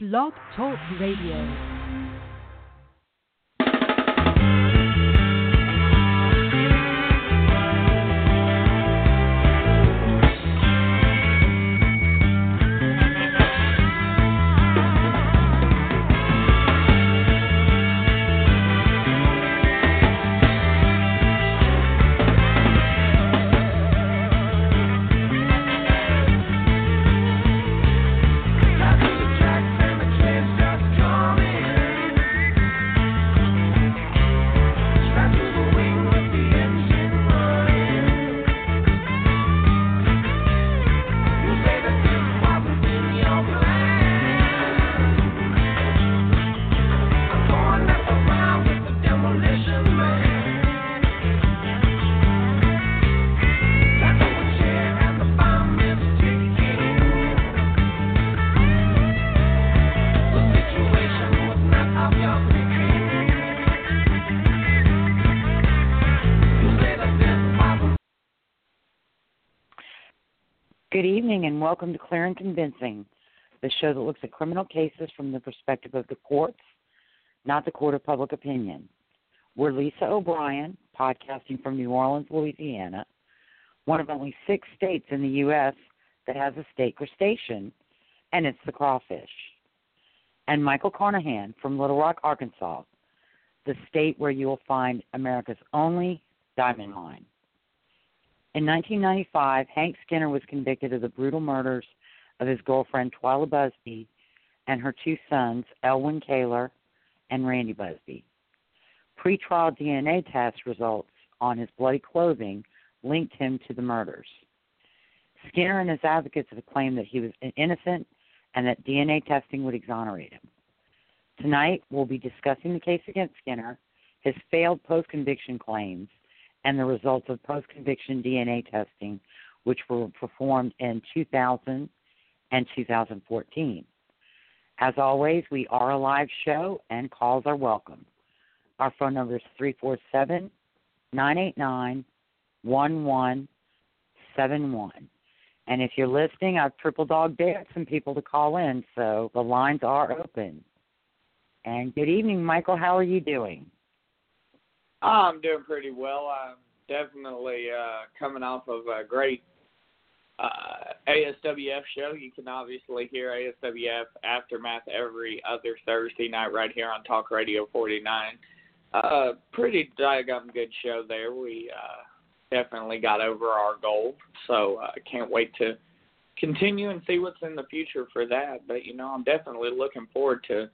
Blog Talk Radio. Evening and welcome to Clear and Convincing, the show that looks at criminal cases from the perspective of the courts, not the court of public opinion. We're Lisa O'Brien, podcasting from New Orleans, Louisiana, one of only six states in the U.S. that has a state crustacean, and it's the crawfish. And Michael Carnahan from Little Rock, Arkansas, the state where you will find America's only diamond mine. In 1995, Hank Skinner was convicted of the brutal murders of his girlfriend Twila Busby and her two sons, Elwin Caler and Randy Busby. Pre-trial DNA test results on his bloody clothing linked him to the murders. Skinner and his advocates have claimed that he was innocent and that DNA testing would exonerate him. Tonight, we'll be discussing the case against Skinner, his failed post conviction claims, and the results of post conviction DNA testing, which were performed in 2000 and 2014. As always, we are a live show and calls are welcome. Our phone number is 347 989 1171. And if you're listening, I've triple dog dared some people to call in, so the lines are open. And good evening, Michael. How are you doing? I'm doing pretty well. I'm definitely uh, coming off of a great uh, ASWF show. You can obviously hear ASWF Aftermath every other Thursday night right here on Talk Radio 49. Uh, pretty daggum good show there. We uh, definitely got over our goal, so I uh, can't wait to continue and see what's in the future for that. But you know, I'm definitely looking forward to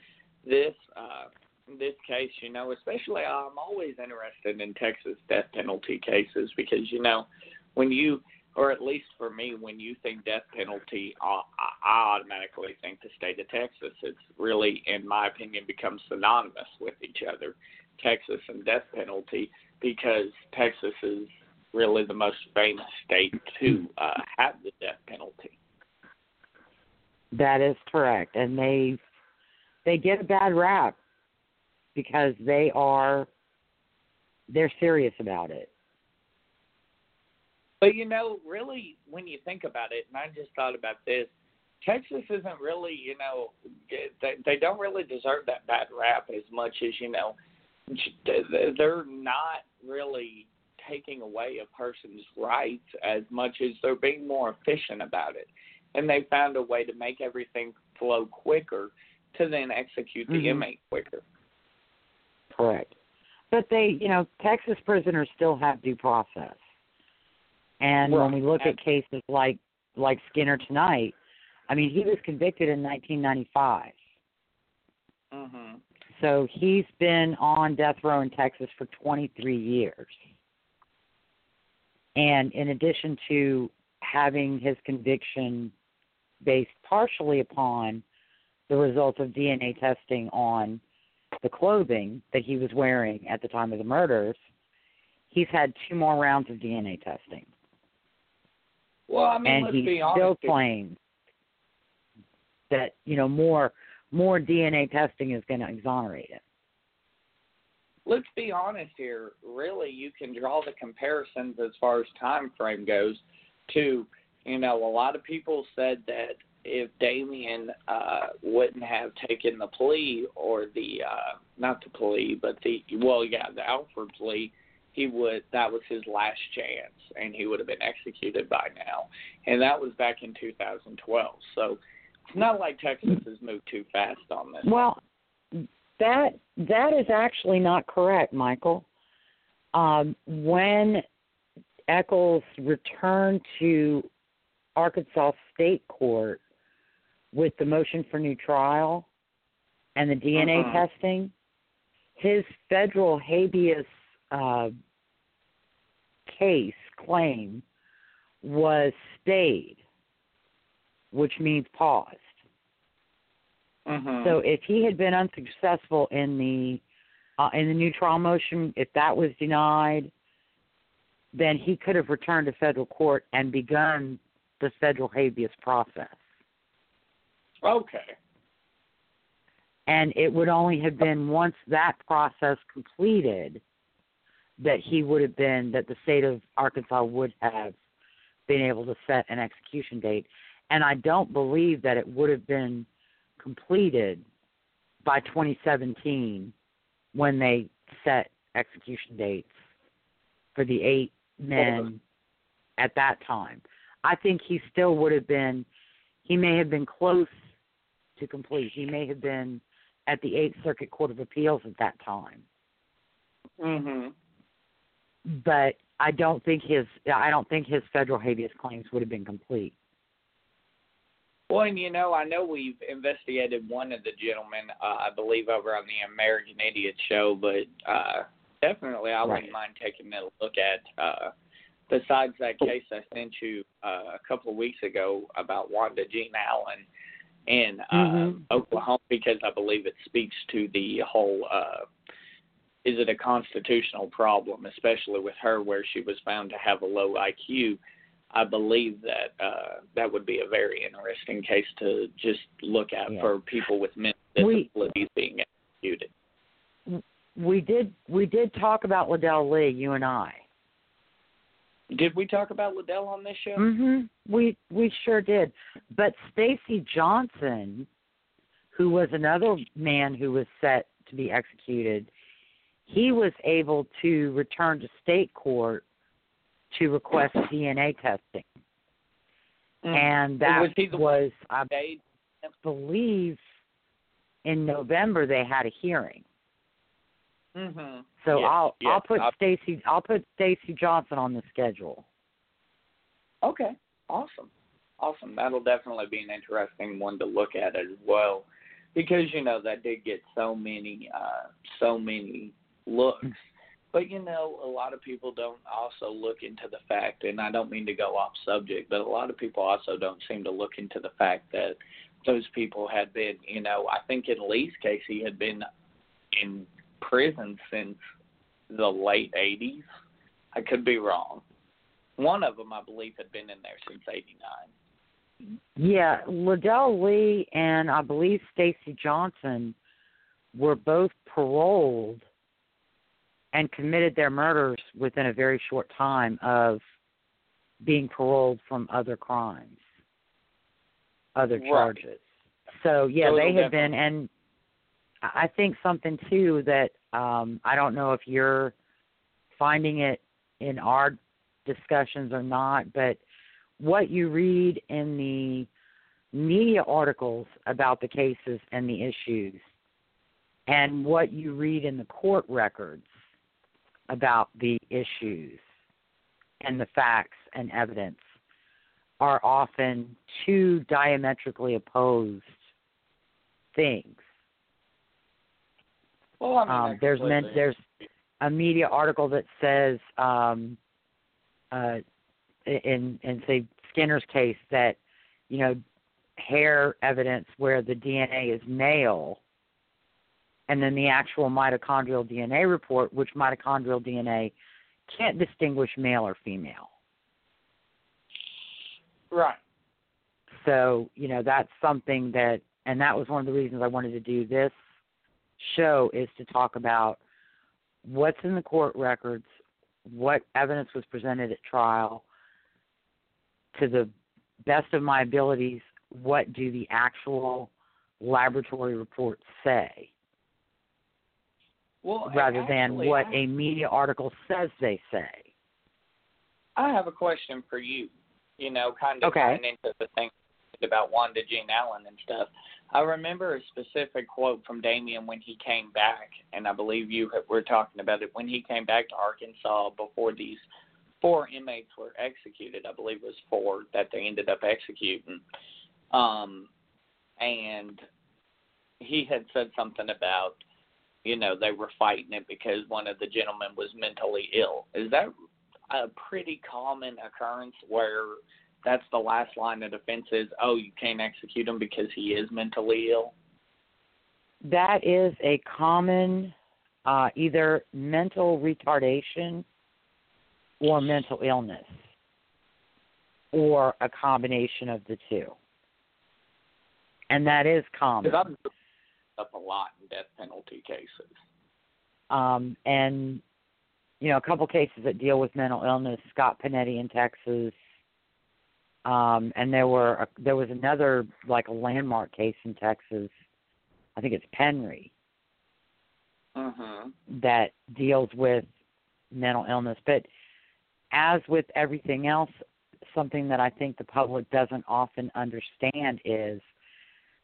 this. Uh, this case, you know, especially I'm always interested in Texas death penalty cases because you know when you or at least for me, when you think death penalty, I, I automatically think the state of Texas. It's really, in my opinion, becomes synonymous with each other, Texas and death penalty, because Texas is really the most famous state to uh, have the death penalty. That is correct, and they they get a bad rap because they are they're serious about it. But you know, really, when you think about it, and I just thought about this, Texas isn't really, you know, they they don't really deserve that bad rap as much as you know, they're not really taking away a person's rights as much as they're being more efficient about it, and they found a way to make everything flow quicker to then execute the mm-hmm. inmate quicker. Correct. But they, you know, Texas prisoners still have due process. And when we look at cases like like Skinner tonight, I mean, he was convicted in 1995. Mm-hmm. So he's been on death row in Texas for 23 years. And in addition to having his conviction based partially upon the results of DNA testing on the clothing that he was wearing at the time of the murders, he's had two more rounds of DNA testing. Well, I mean, and let's he be still honest. claims that you know more more DNA testing is going to exonerate him. Let's be honest here. Really, you can draw the comparisons as far as time frame goes to you know a lot of people said that if Damien uh, wouldn't have taken the plea or the uh, not the plea, but the well, yeah, the Alford plea, he would that was his last chance, and he would have been executed by now, and that was back in 2012. So it's not like Texas has moved too fast on this. Well, that that is actually not correct, Michael. Um, when Echols returned to Arkansas State Court with the motion for new trial and the DNA Uh-huh. testing, his federal habeas uh, case claim was stayed, which means paused. Mhm. So if he had been unsuccessful in the uh, in the new trial motion, if that was denied, then he could have returned to federal court and begun the federal habeas process. Okay. And it would only have been once that process completed that he would have been that the state of Arkansas would have been able to set an execution date. And I don't believe that it would have been completed by 2017 when they set execution dates for the eight men at that time. I think he still would have been he may have been close to complete. He may have been at the Eighth Circuit Court of Appeals at that time. Mhm. But I don't think his I don't think his federal habeas claims would have been complete. Well, and you know, I know we've investigated one of the gentlemen, uh, I believe, over on the American Idiot show, but uh, definitely I wouldn't Right. mind taking a look at. Uh, besides that case I sent you uh, a couple of weeks ago about Wanda Jean Allen in uh, Mhm. Oklahoma, because I believe it speaks to the whole. Uh, is it a constitutional problem, especially with her, where she was found to have a low IQ? I believe that uh, that would be a very interesting case to just look at Yeah. for people with mental We- disabilities being executed. We did we did talk about Ledell Lee, you and I. Did we talk about Ledell on this show? Mhm. We we sure did. But Stacy Johnson, who was another man who was set to be executed, he was able to return to state court to request DNA testing. Mm. And that Was was I believe in November they had a hearing. Mm-hmm. So Yeah, I'll yeah, I'll put I'll- Stacy I'll put Stacy Johnson on the schedule. Okay, awesome, awesome. That'll definitely be an interesting one to look at as well, because you know that did get so many, uh, so many looks. But you know, a lot of people don't also look into the fact, and I don't mean to go off subject, but a lot of people also don't seem to look into the fact that those people had been, you know, I think in Lee's case, he had been in prison since the late '80s. I could be wrong. One of them, I believe, had been in there since '89. Yeah, Ledell Lee and I believe Stacy Johnson were both paroled and committed their murders within a very short time of being paroled from other crimes, other Right. charges. So yeah, So they have been, and I think something too that um, I don't know if you're finding it in our discussions or not, but what you read in the media articles about the cases and the issues and what you read in the court records about the issues and the facts and evidence are often two diametrically opposed things. Well, I mean, Um, there's completely- there's a media article that says um, uh, in in say Skinner's case that you know hair evidence where the DNA is male, and then the actual mitochondrial DNA report, which mitochondrial DNA can't distinguish male or female. right. So, you know, that's something that, and that was one of the reasons I wanted to do this show is to talk about what's in the court records, what evidence was presented at trial, to the best of my abilities, what do the actual laboratory reports say well, rather actually, than what I, a media article says they say. I have a question for you. You know, kind of Okay. into the thing about Wanda Jean Allen and stuff. I remember a specific quote from Damien when he came back, and I believe you were talking about it when he came back to Arkansas before these four inmates were executed. I believe it was four that they ended up executing. Um, and he had said something about, you know, they were fighting it because one of the gentlemen was mentally ill. Is that a pretty common occurrence where that's the last line of defense is, oh, you can't execute him because he is mentally ill? That is a common uh, either mental retardation or mental illness, or a combination of the two. And that is common. Up a lot in death penalty cases. um, and you know a couple cases that deal with mental illness. Scott Panetti in Texas, um, and there were a, there was another like a landmark case in Texas. I think it's Penry Mhm. that deals with mental illness. But as with everything else, something that I think the public doesn't often understand is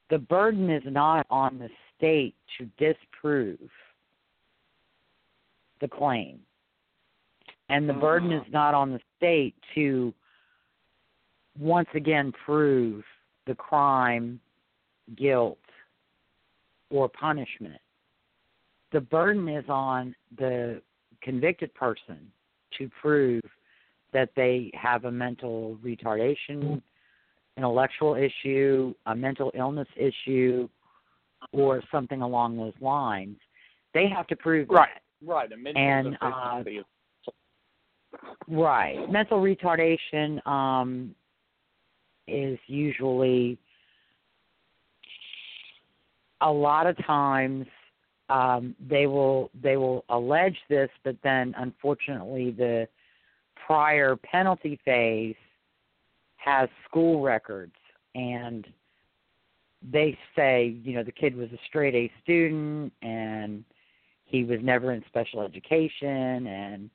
the burden is not on the state to disprove the claim. And the burden Mhm. is not on the state to once again prove the crime, guilt, or punishment the burden is on the convicted person to prove that they have a mental retardation, intellectual issue, a mental illness issue, or something along those lines. They have to prove Right. that. Right. And, uh. Right. Mental retardation um, is usually a lot of times um, they will they will allege this, but then unfortunately the prior penalty phase has school records and they say you know the kid was a straight A student and he was never in special education and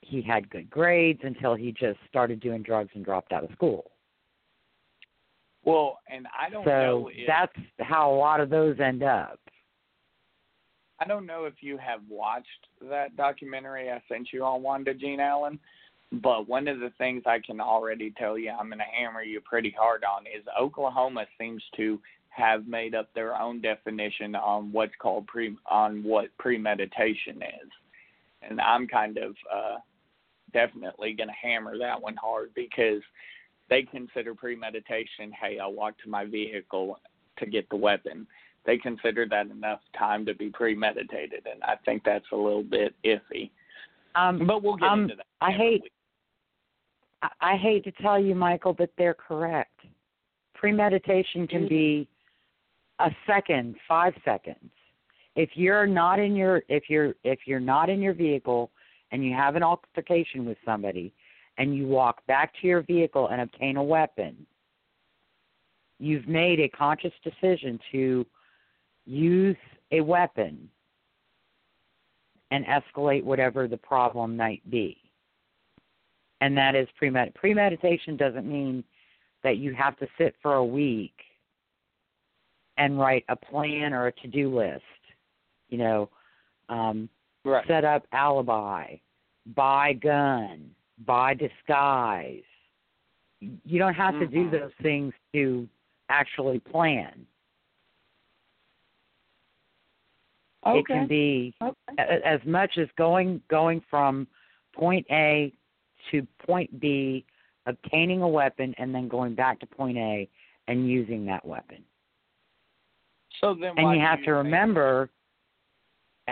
he had good grades until he just started doing drugs and dropped out of school. Well, and I don't So know if that's how a lot of those end up. I don't know if you have watched that documentary I sent you on Wanda Jean Allen, but one of the things I can already tell you I'm going to hammer you pretty hard on is Oklahoma seems to have made up their own definition on what's called pre on what premeditation is. And I'm kind of uh definitely going to hammer that one hard because they consider premeditation, hey, I walked to my vehicle to get the weapon they consider that enough time to be premeditated, and I think that's a little bit iffy. Um, But we'll get Um, into that. I hate- week. I, I hate to tell you, Michael, but they're correct. Premeditation can be a second, five seconds. If you're not in your if you're if you're not in your vehicle and you have an altercation with somebody and you walk back to your vehicle and obtain a weapon, you've made a conscious decision to use a weapon and escalate whatever the problem might be and that is premed premeditation doesn't mean that you have to sit for a week and write a plan or a to do list you know um Right. set up alibi buy gun buy disguise you don't have to do Mhm. those things to actually plan Okay. it can be okay. as much as going going from point A to point B, obtaining a weapon, and then going back to point A and using that weapon. So then, And you have to think- remember,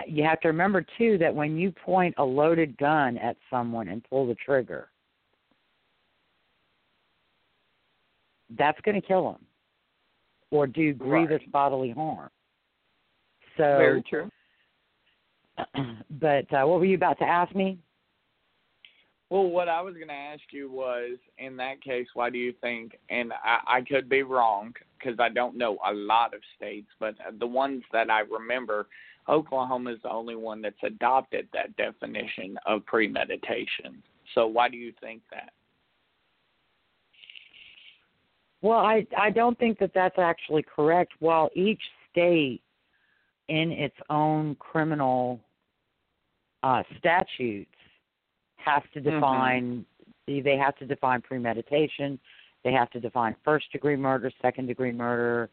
you have to remember too that when you point a loaded gun at someone and pull the trigger, that's going to kill them or do grievous Right. bodily harm. So, Very true. but uh, what were you about to ask me? Well, what I was going to ask you was, in that case, why do you think? And I, I could be wrong because I don't know a lot of states, but the ones that I remember, Oklahoma is the only one that's adopted that definition of premeditation. So why do you think that? Well, I I don't think that that's actually correct. While each state, in its own criminal uh, statutes, has to Mm-hmm. define they have to define premeditation, they have to define first degree murder, second degree murder,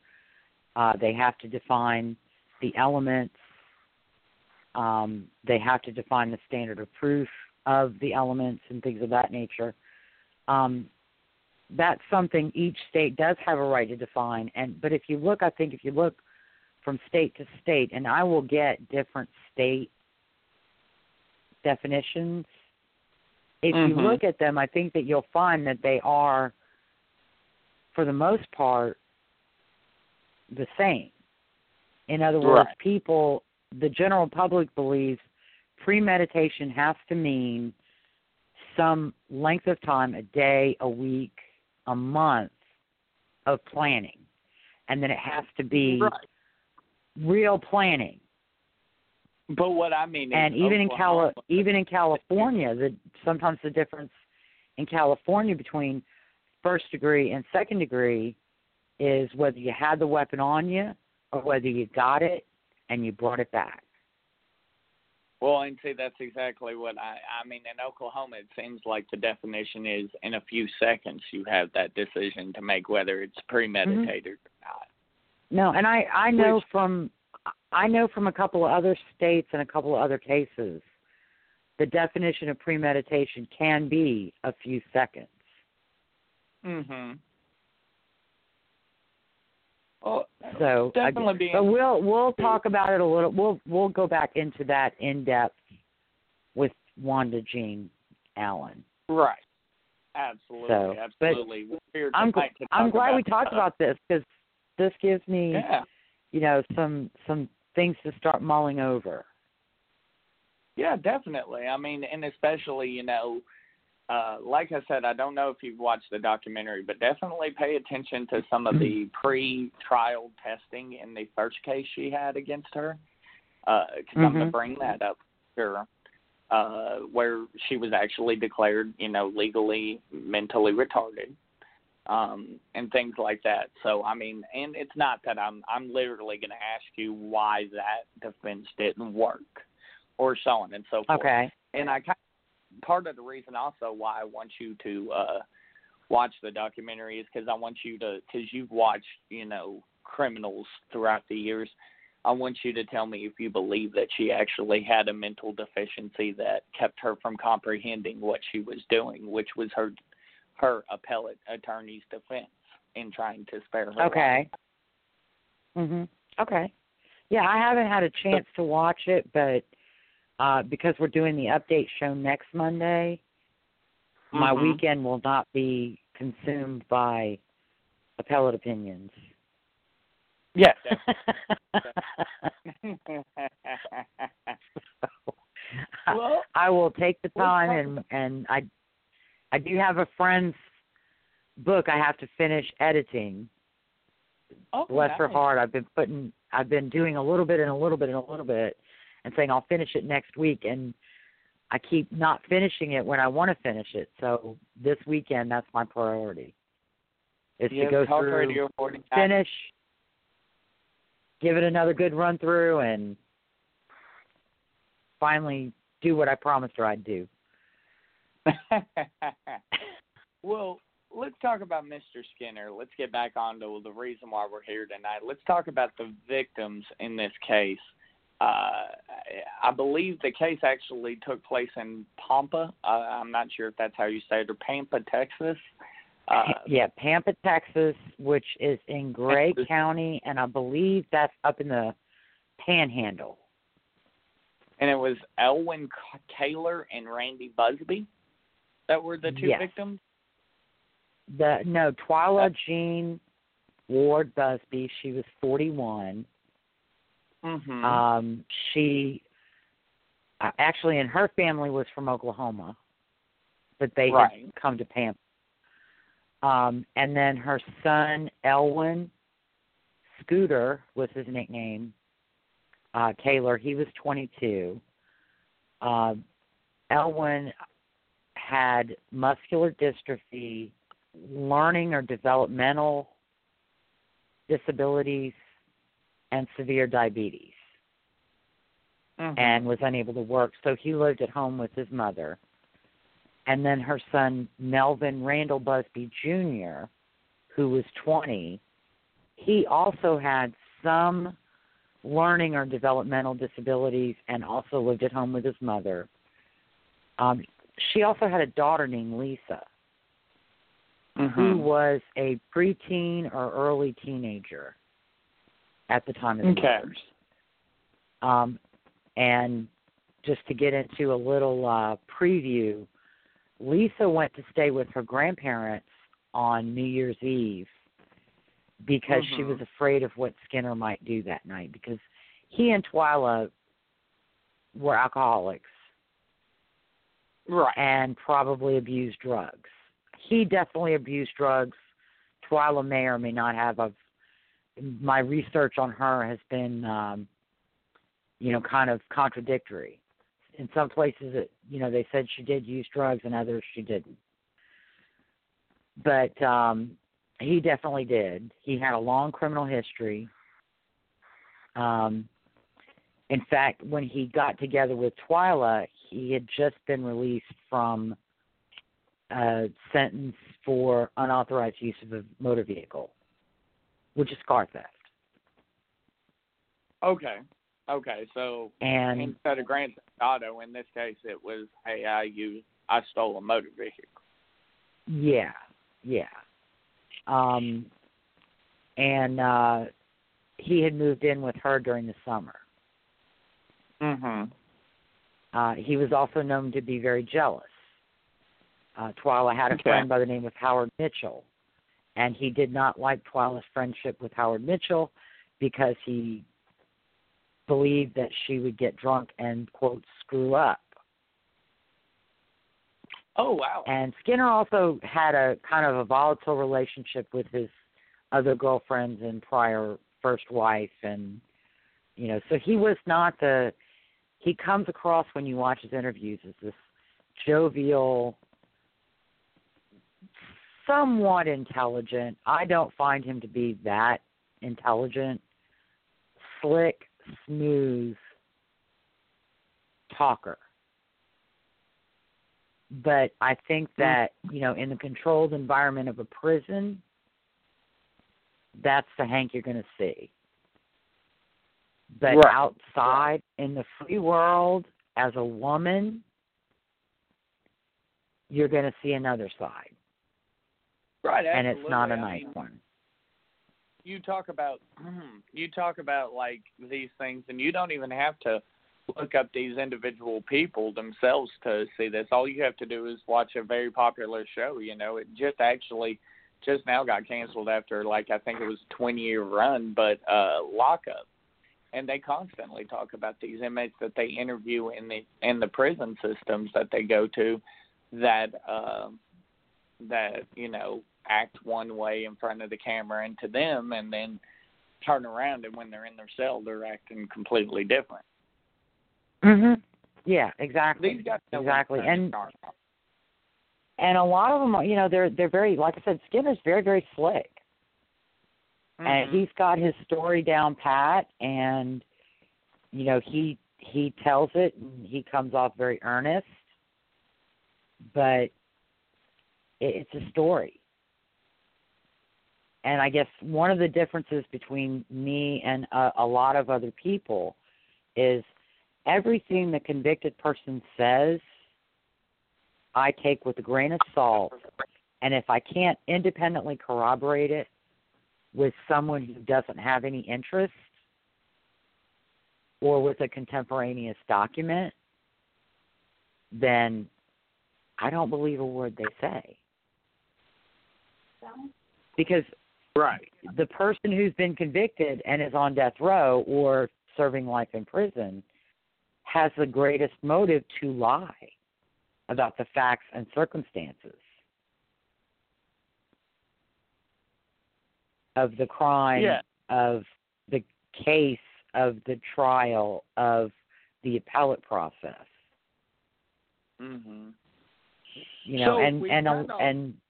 uh, they have to define the elements, um, they have to define the standard of proof of the elements and things of that nature. Um, that's something each state does have a right to define. And but if you look, I think if you look from state to state, and I will get different state definitions. If you Mhm. look at them, I think that you'll find that they are, for the most part, the same. In other words, Right. people, the general public believes premeditation has to mean some length of time, a day, a week, a month of planning. And then it has to be Right. real planning. But what I mean is, And even in Cali- even in California, the sometimes the difference in California between first degree and second degree is whether you had the weapon on you or whether you got it and you brought it back. Well, and see, that's exactly what I. I mean, in Oklahoma, it seems like the definition is in a few seconds you have that decision to make whether it's premeditated or not. No, and I I know Which- from I know from a couple of other states and a couple of other cases, the definition of premeditation can be a few seconds. Mm-hmm. Well, So I- definitely being. but we'll we'll talk about it a little. We'll we'll go back into that in depth with Wanda Jean Allen. right. Absolutely, So, absolutely. I'm I'm glad we talked uh, about this because this gives me Yeah. you know some some things to start mulling over. Yeah, definitely. I mean, and especially, you know, uh, like I said, I don't know if you've watched the documentary, but definitely pay attention to some of the pre-trial testing in the first case she had against her, because I'm going to bring that up. Sure. Uh, where she was actually declared, you know, legally mentally retarded, um, and things like that. So, I mean, and it's not that I'm I'm literally going to ask you why that defense didn't work, or so on and so forth Okay. and I kind part of the reason also why I want you to uh watch the documentary is because I want you to because you've watched you know criminals throughout the years. I want you to tell me if you believe that she actually had a mental deficiency that kept her from comprehending what she was doing, which was her her appellate attorney's defense in trying to spare her. Okay. Mhm. Okay. Yeah, I haven't had a chance to watch it, but uh because we're doing the update show next Monday, my Mhm. weekend will not be consumed by appellate opinions. Yeah. well, I will take the time and and I I do have a friend's book I have to finish editing. oh, Bless her heart. I've been putting I've been doing a little bit and a little bit and a little bit and saying I'll finish it next week and I keep not finishing it when I want to finish it. So this weekend that's my priority. Is Yes, to go through Radio 49. finish give it another good run through and finally do what I promised her I'd do. well, let's talk about Mr. Skinner. Let's get back on to the reason why we're here tonight. Let's talk about the victims in this case. Uh, I believe the case actually took place in Pampa. Uh, I'm not sure if that's how you say it, or Pampa, Texas. Uh, yeah, Pampa, Texas, which is in Gray Texas. County, and I believe that's up in the Panhandle. and it was Elwin Caler and Randy Busby that were the two Yes. victims. The no, Twila Jean Ward Busby. She was forty-one. Mm-hmm. Um, she uh, actually, and her family was from Oklahoma. but they right. had come to Pampa. Um, and then her son Elwin Scooter was his nickname. Uh, Caler, he was 22. Uh, Elwin had muscular dystrophy, learning or developmental disabilities, and severe diabetes, Mhm. and was unable to work. So he lived at home with his mother. And then her son, Melvin Randall Busby Jr., who was 20, he also had some learning or developmental disabilities and also lived at home with his mother. Um, she also had a daughter named Lisa, who Mhm. was a preteen or early teenager at the time of the Okay. murders. Um, and just to get into a little uh, preview, Lisa went to stay with her grandparents on New Year's Eve because she Mhm. was afraid of what Skinner might do that night because he and Twila were alcoholics Right. and probably abused drugs. He definitely abused drugs. Twila may or may not have. I've, my research on her has been, um, you know, kind of contradictory. In some places, it, you know, they said she did use drugs, and others she didn't. But um, he definitely did. He had a long criminal history. Um, in fact, when he got together with Twila, he had just been released from a sentence for unauthorized use of a motor vehicle, which is car theft. Okay. Okay. So And instead of Grand Auto, in this case, it was, hey, I used, I stole a motor vehicle. yeah, yeah. Um, and uh, he had moved in with her during the summer. Mhm. Uh, he was also known to be very jealous. Uh, Twila had a Okay. friend by the name of Howard Mitchell, and he did not like Twila's friendship with Howard Mitchell because he believed that she would get drunk and quote screw up. Oh wow. And Skinner also had a kind of a volatile relationship with his other girlfriends and prior first wife and you know, so he was not the he comes across when you watch his interviews as this jovial somewhat intelligent. I don't find him to be that intelligent, slick, smooth talker but I think mm. that you know in the controlled environment of a prison, that's the Hank you're going to see. But Right. outside in the free world, as a woman, you're going to see another side, Right. and it's not a. I nice mean, one. you talk about you talk about like these things and you don't even have to look up these individual people themselves to see this all you have to do is watch a very popular show you know it just actually just now got canceled after like i think it was a 20 year run but uh lockup and they constantly talk about these inmates that they interview in the in the prison systems that they go to that uh that you know act one way in front of the camera and to them and then turn around and when they're in their cell they're acting completely different. Mhm. Yeah, exactly. These guys exactly. And and a lot of them, are, you know, they're they're very like I said, Skinner's very very slick. and Mhm. he's got his story down pat and you know he he tells it and he comes off very earnest but it's a story and i guess one of the differences between me and a, a lot of other people is everything the convicted person says i take with a grain of salt and if i can't independently corroborate it with someone who doesn't have any interest or with a contemporaneous document, then I don't believe a word they say. Because right. the person who's been convicted and is on death row or serving life in prison has the greatest motive to lie. about the facts and circumstances of the crime, Yeah. of the case, of the trial, of the appellate process. Mhm. You know, So and and and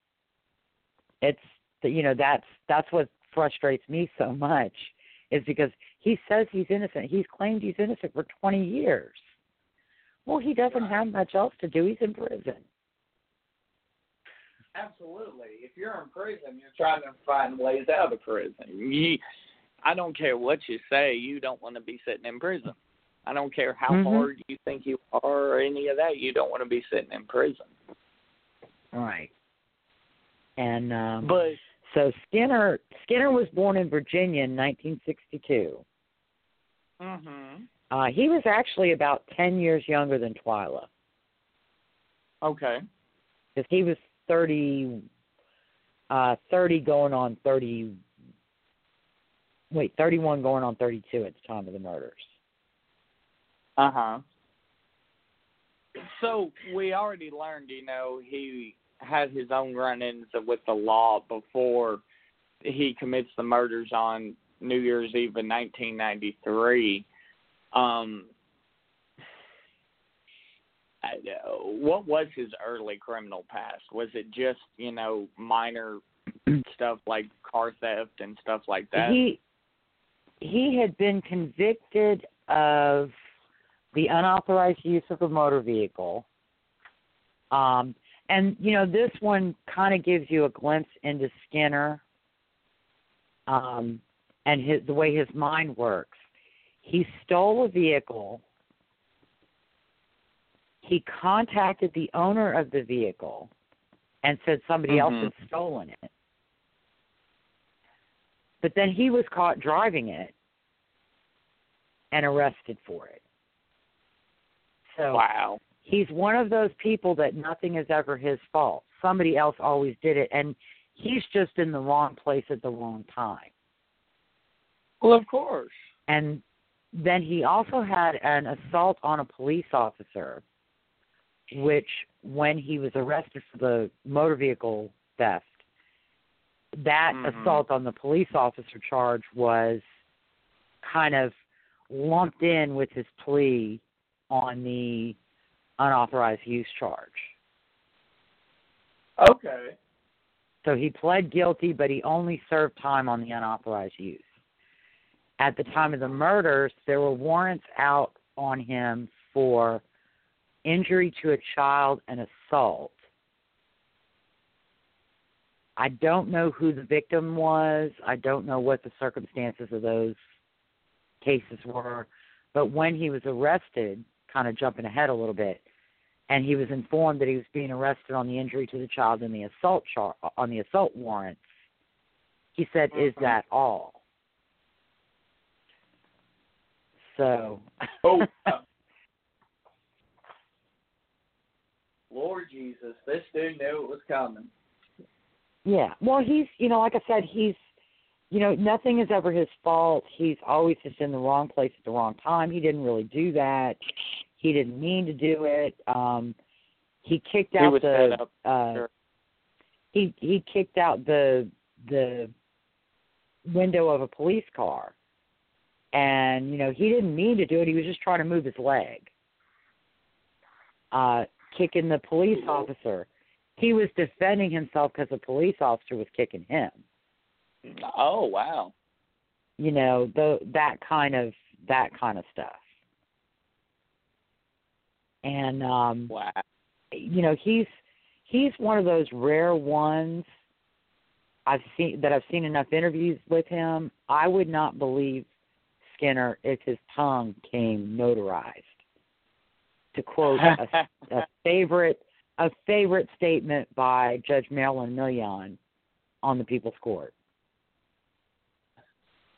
it's you know that's that's what frustrates me so much is because he says he's innocent. He's claimed he's innocent for 20 years. Well, he doesn't have much else to do. He's in prison. Absolutely. If you're in prison, you're trying to find ways out of prison. You, I don't care what you say, you don't want to be sitting in prison. I don't care how Mhm. hard you think you are or any of that, you don't want to be sitting in prison. Right. And um But so Skinner Skinner was born in Virginia in 1962. mhm. Uh he was actually about 10 years younger than Twila Okay. because he was 30 uh 30 going on 30 wait 31 going on 32 at the time of the murders Uh huh. So we already learned, you know, he had his own run-ins with the law before he commits the murders on New Year's Eve in 1993. Um, I, what was his early criminal past? Was it just, you know, minor stuff like car theft and stuff like that? he he had been convicted of the unauthorized use of a motor vehicle um and you know this one kind of gives you a glimpse into skinner um and his the way his mind works he stole a vehicle he contacted the owner of the vehicle and said somebody else Mhm. had stolen it but then he was caught driving it and arrested for it. So wow. He's one of those people that nothing is ever his fault. Somebody else always did it, and he's just in the wrong place at the wrong time. Well, of course. And then he also had an assault on a police officer, which, when he was arrested for the motor vehicle theft, that Mhm. assault on the police officer charge was kind of lumped in with his plea on the unauthorized use charge. Okay. So he pled guilty, but he only served time on the unauthorized use. At the time of the murders, there were warrants out on him for injury to a child and assault. I don't know who the victim was. I don't know what the circumstances of those cases were. But when he was arrested, kind of jumping ahead a little bit, and he was informed that he was being arrested on the injury to the child and the assault char- on the assault warrants. He said, "Is Mhm. that all?" So, Oh. uh, Lord Jesus, this dude knew it was coming. yeah. Well, he's you know, like I said, he's you know, nothing is ever his fault. He's always just in the wrong place at the wrong time. He didn't really do that. He didn't mean to do it. Um he kicked out was the up, uh sure. he he kicked out the the window of a police car. And, you know, he didn't mean to do it. He was just trying to move his leg. Uh kicking the police officer. He was defending himself because the police officer was kicking him. Oh wow. You know, the that kind of that kind of stuff. And um Wow. you know he's he's one of those rare ones I've seen that I've seen enough interviews with him. I would not believe Skinner if his tongue came notarized. To quote a, a favorite a favorite statement by Judge Marilyn Milian on the People's Court.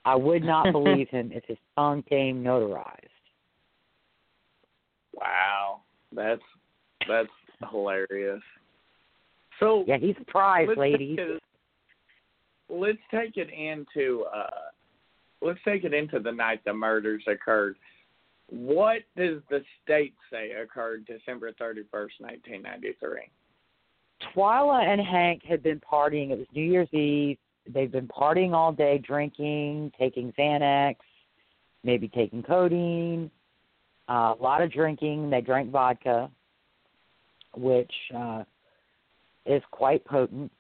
I would not believe him if his tongue came notarized. wow. That's that's hilarious. So Yeah, he's a prize, let's ladies. Take it, let's take it into uh let's take it into the night the murders occurred. What does the state say occurred December 31st, 1993? Twila and Hank had been partying. It was New Year's Eve. They've been partying all day, drinking, taking Xanax, maybe taking codeine, uh, a lot of drinking. They drank vodka, which uh, is quite potent.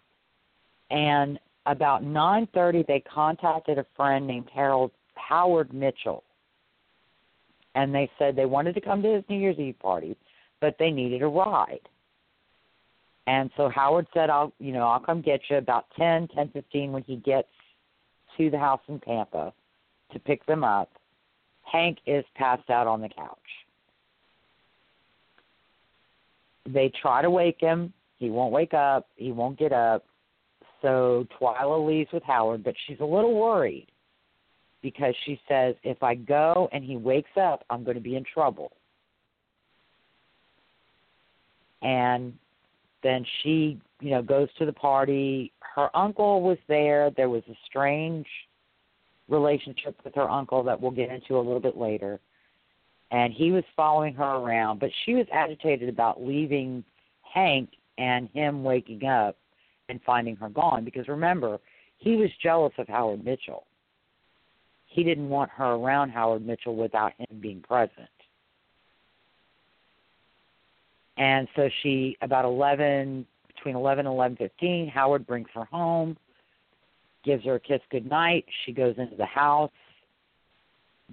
And about 9:30, they contacted a friend named Harold Howard Mitchell, and they said they wanted to come to his New Year's Eve party, but they needed a ride. And so Howard said, "I'll, you know, I'll come get you about ten, ten fifteen when he gets to the house in Pampa to pick them up." Hank is passed out on the couch. They try to wake him. He won't wake up. He won't get up. So Twila leaves with Howard, but she's a little worried because she says, if I go and he wakes up, I'm going to be in trouble. And then she, you know, goes to the party. Her uncle was there. There was a strange relationship with her uncle that we'll get into a little bit later. And he was following her around, but she was agitated about leaving Hank and him waking up and finding her gone because remember, he was jealous of Howard Mitchell. He didn't want her around Howard Mitchell without him being present. And so she about 11 between 11 and 11:15, Howard brings her home, gives her a kiss goodnight. She goes into the house.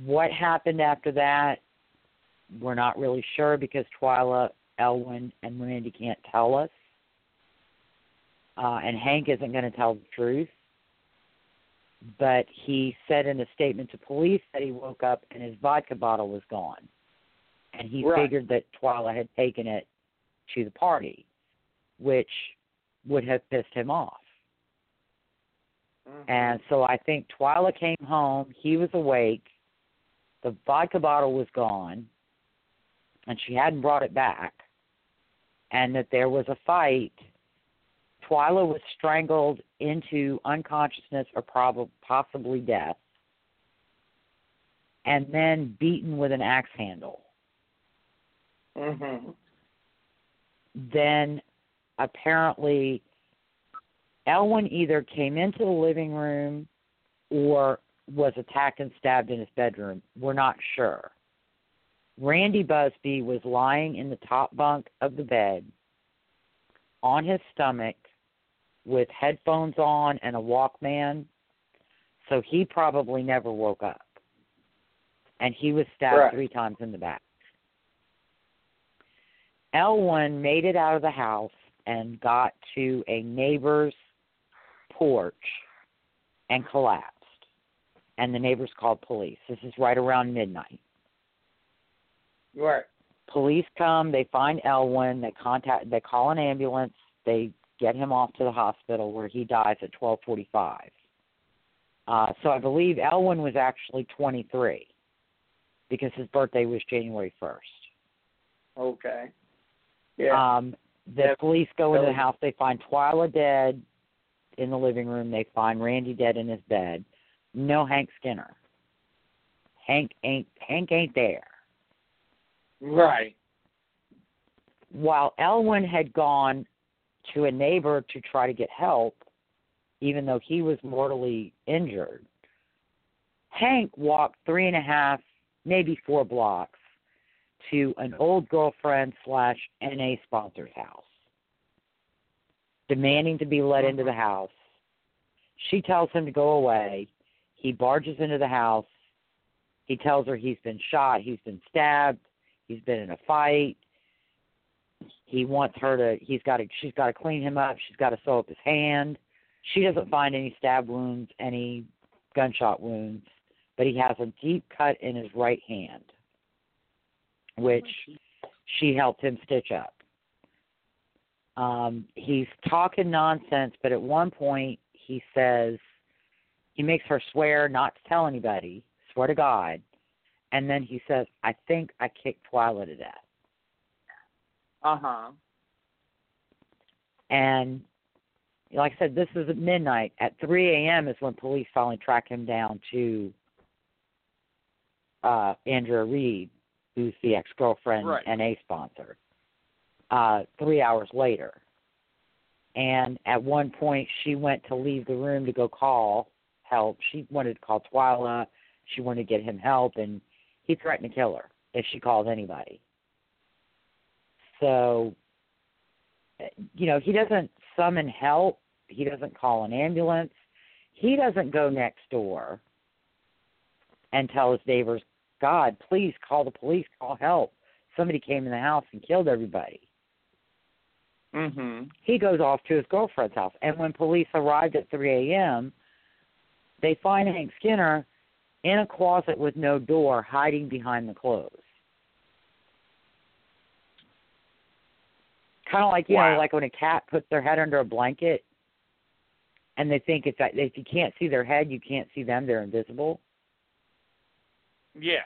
What happened after that? We're not really sure because Twila, Elwin, and Randy can't tell us uh, and Hank isn't going to tell the truth. But he said in a statement to police that he woke up and his vodka bottle was gone, and he right. figured that Twila had taken it to the party, which would have pissed him off. Mm-hmm. And so I think Twila came home. He was awake. The vodka bottle was gone, and she hadn't brought it back. And that there was a fight Twila was strangled into unconsciousness or prob- possibly death, and then beaten with an axe handle. Mm-hmm. Then apparently, Elwin either came into the living room or was attacked and stabbed in his bedroom. We're not sure. Randy Busby was lying in the top bunk of the bed on his stomach with headphones on and a Walkman, so he probably never woke up. And he was stabbed three times in the back. Elwin made it out of the house and got to a neighbor's porch and collapsed. And the neighbors called police. This is right around midnight. Right. Police come, they find Elwin, they contact they call an ambulance, they get him off to the hospital where he dies at 12:45. Uh, so I believe Elwin was actually 23 because his birthday was January 1st. Okay. Yeah. Um, the police go into the house. They find Twila dead in the living room. They find Randy dead in his bed. No Hank Skinner. Hank ain't Hank ain't there. Right. While Elwin had gone to a neighbor to try to get help, even though he was mortally injured. Hank walked three and a half, maybe four blocks to an old girlfriend slash NA sponsor's house, demanding to be let into the house. She tells him to go away. He barges into the house. He tells her he's been shot, he's been stabbed, he's been in a fight, he wants her to he's got to she's got to clean him up she's got to sew up his hand she doesn't find any stab wounds any gunshot wounds but he has a deep cut in his right hand which she helped him stitch up um he's talking nonsense but at one point he says he makes her swear not to tell anybody swear to god and then he says i think i kicked twila to death uh huh. And like I said, this is at midnight. At 3 a.m. is when police finally track him down to uh, Andrea Reed who's the ex girlfriend Right. and a sponsor. Uh, three hours later. And at one point she went to leave the room to go call help. She wanted to call Twila. She wanted to get him help and he threatened to kill her if she called anybody. So you know, he doesn't summon help. He doesn't call an ambulance. He doesn't go next door and tell his neighbors, God, please call the police, call help. Somebody came in the house and killed everybody. Mhm. He goes off to his girlfriend's house. And when police arrived at 3 a.m., they find Hank Skinner in a closet with no door, hiding behind the clothes. Kind of like you Wow. know, like when a cat puts their head under a blanket, and they think it's if you can't see their head, you can't see them; they're invisible. Yeah.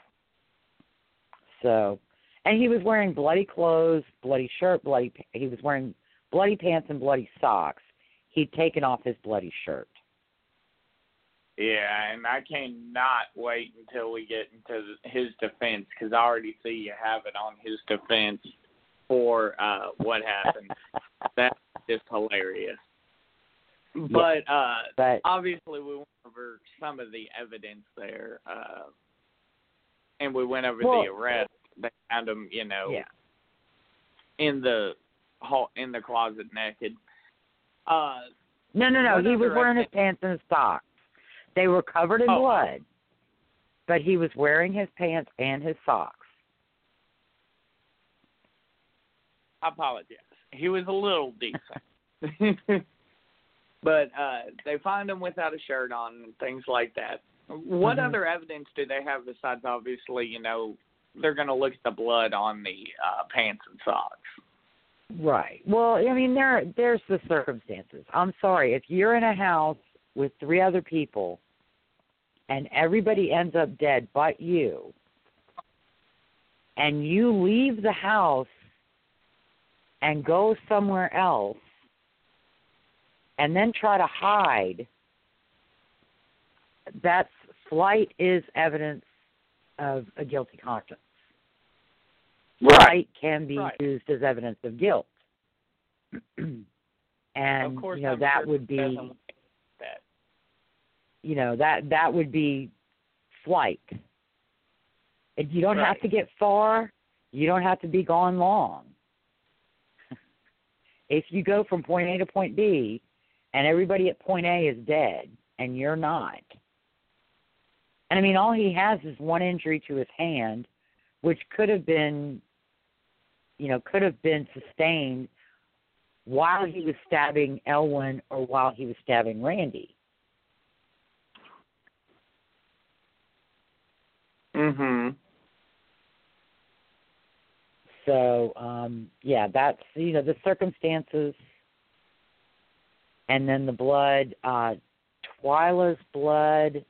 So, and he was wearing bloody clothes, bloody shirt, bloody. He was wearing bloody pants and bloody socks. He'd taken off his bloody shirt. Yeah, and I cannot wait until we get into his defense because I already see you have it on his defense for uh what happened. That's just hilarious. But uh But obviously we went over some of the evidence there, uh and we went over Well- the arrest. They found him, you know, yeah, in the hall in the closet naked. Uh no, no, no. He was wearing his pants and his socks. They were covered in Oh. blood, but he was wearing his pants and his socks. I apologize. He was a little decent. but uh they find him without a shirt on and things like that. What Mhm. other evidence do they have besides obviously, you know, they're gonna look at the blood on the uh pants and socks. Right. Well, I mean, there there's the circumstances. I'm sorry if you're in a house with three other people, and everybody ends up dead but you, and you leave the house and go somewhere else, and then try to hide. That's flight is evidence of a guilty conscience. Flight can be Right. used as evidence of guilt. and of course you know I'm that sure would be that. you know that that would be flight. And you don't have to get far. You don't have to be gone long. if you go from point A to point B, and everybody at point A is dead, and you're not. And I mean, all he has is one injury to his hand, which could have been, you know, could have been sustained while he was stabbing Elwin or while he was stabbing Randy. Mhm. So, um, yeah, that's you know the circumstances, and then the blood. Uh, Twila's blood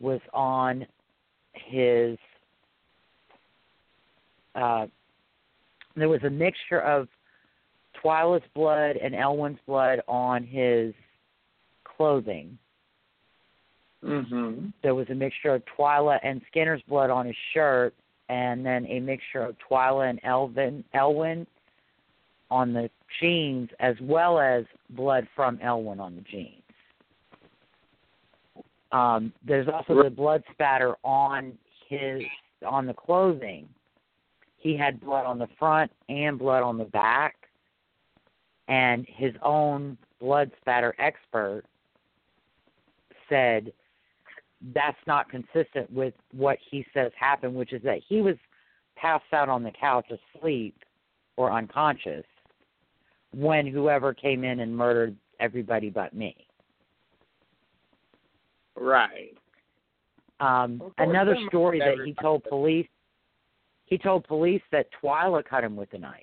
was on his. Uh, there was a mixture of Twila's blood and Elwin's blood on his clothing. Mhm. There was a mixture of Twila and Skinner's blood on his shirt, and then a mixture of Twila and Elvin Elwin on the jeans, as well as blood from Elwin on the jeans. Um, there's also the blood spatter on his on the clothing. He had blood on the front and blood on the back, and his own blood spatter expert said that's not consistent with what he says happened, which is that he was passed out on the couch asleep or unconscious when whoever came in and murdered everybody but me. Right. Um, another story that he told police he told police that Twila cut him with a knife.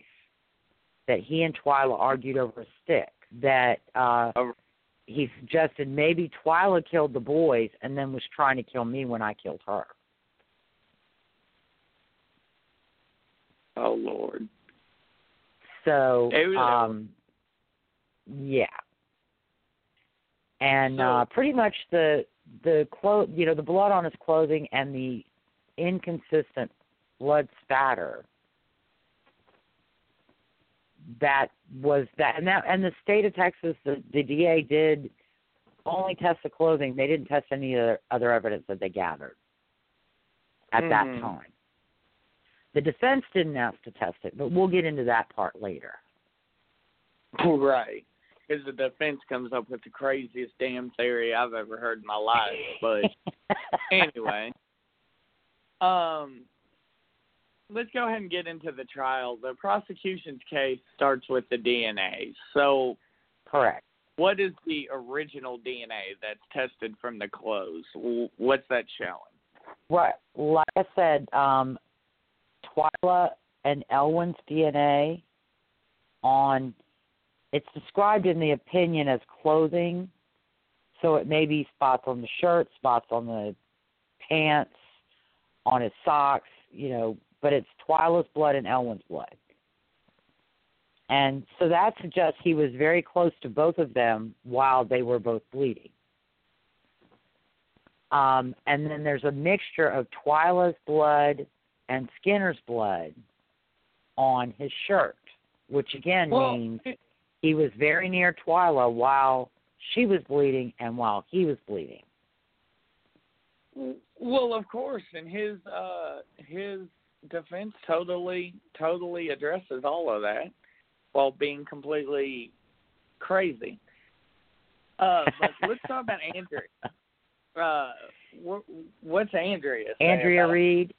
That he and Twila argued over a stick. That uh Oh. he suggested maybe Twila killed the boys and then was trying to kill me when I killed her. Oh Lord. So um yeah. And So- uh pretty much the the clo- you know the blood on his clothing and the inconsistent blood spatter that was that and that and the state of Texas the, the DA did only test the clothing. They didn't test any other other evidence that they gathered at Mhm. that time. The defense didn't ask to test it, but we'll get into that part later. Right. Because the defense comes up with the craziest damn theory I've ever heard in my life. But anyway, um, let's go ahead and get into the trial. The prosecution's case starts with the DNA. So, Correct. what is the original DNA that's tested from the clothes? What's that showing? Right. Like I said, um, Twila and Elwin's DNA on it's described in the opinion as clothing, so it may be spots on the shirt, spots on the pants, on his socks, you know, but it's Twila's blood and Elwin's blood. And so that suggests he was very close to both of them while they were both bleeding. Um, and then there's a mixture of Twila's blood and Skinner's blood on his shirt, which again Well, means he was very near Twila while she was bleeding and while he was bleeding. Well, of course, and his uh his defense totally totally addresses all of that while being completely crazy. Uh, but let's talk about Andrea. Uh, what's Andrea? Andrea Reed.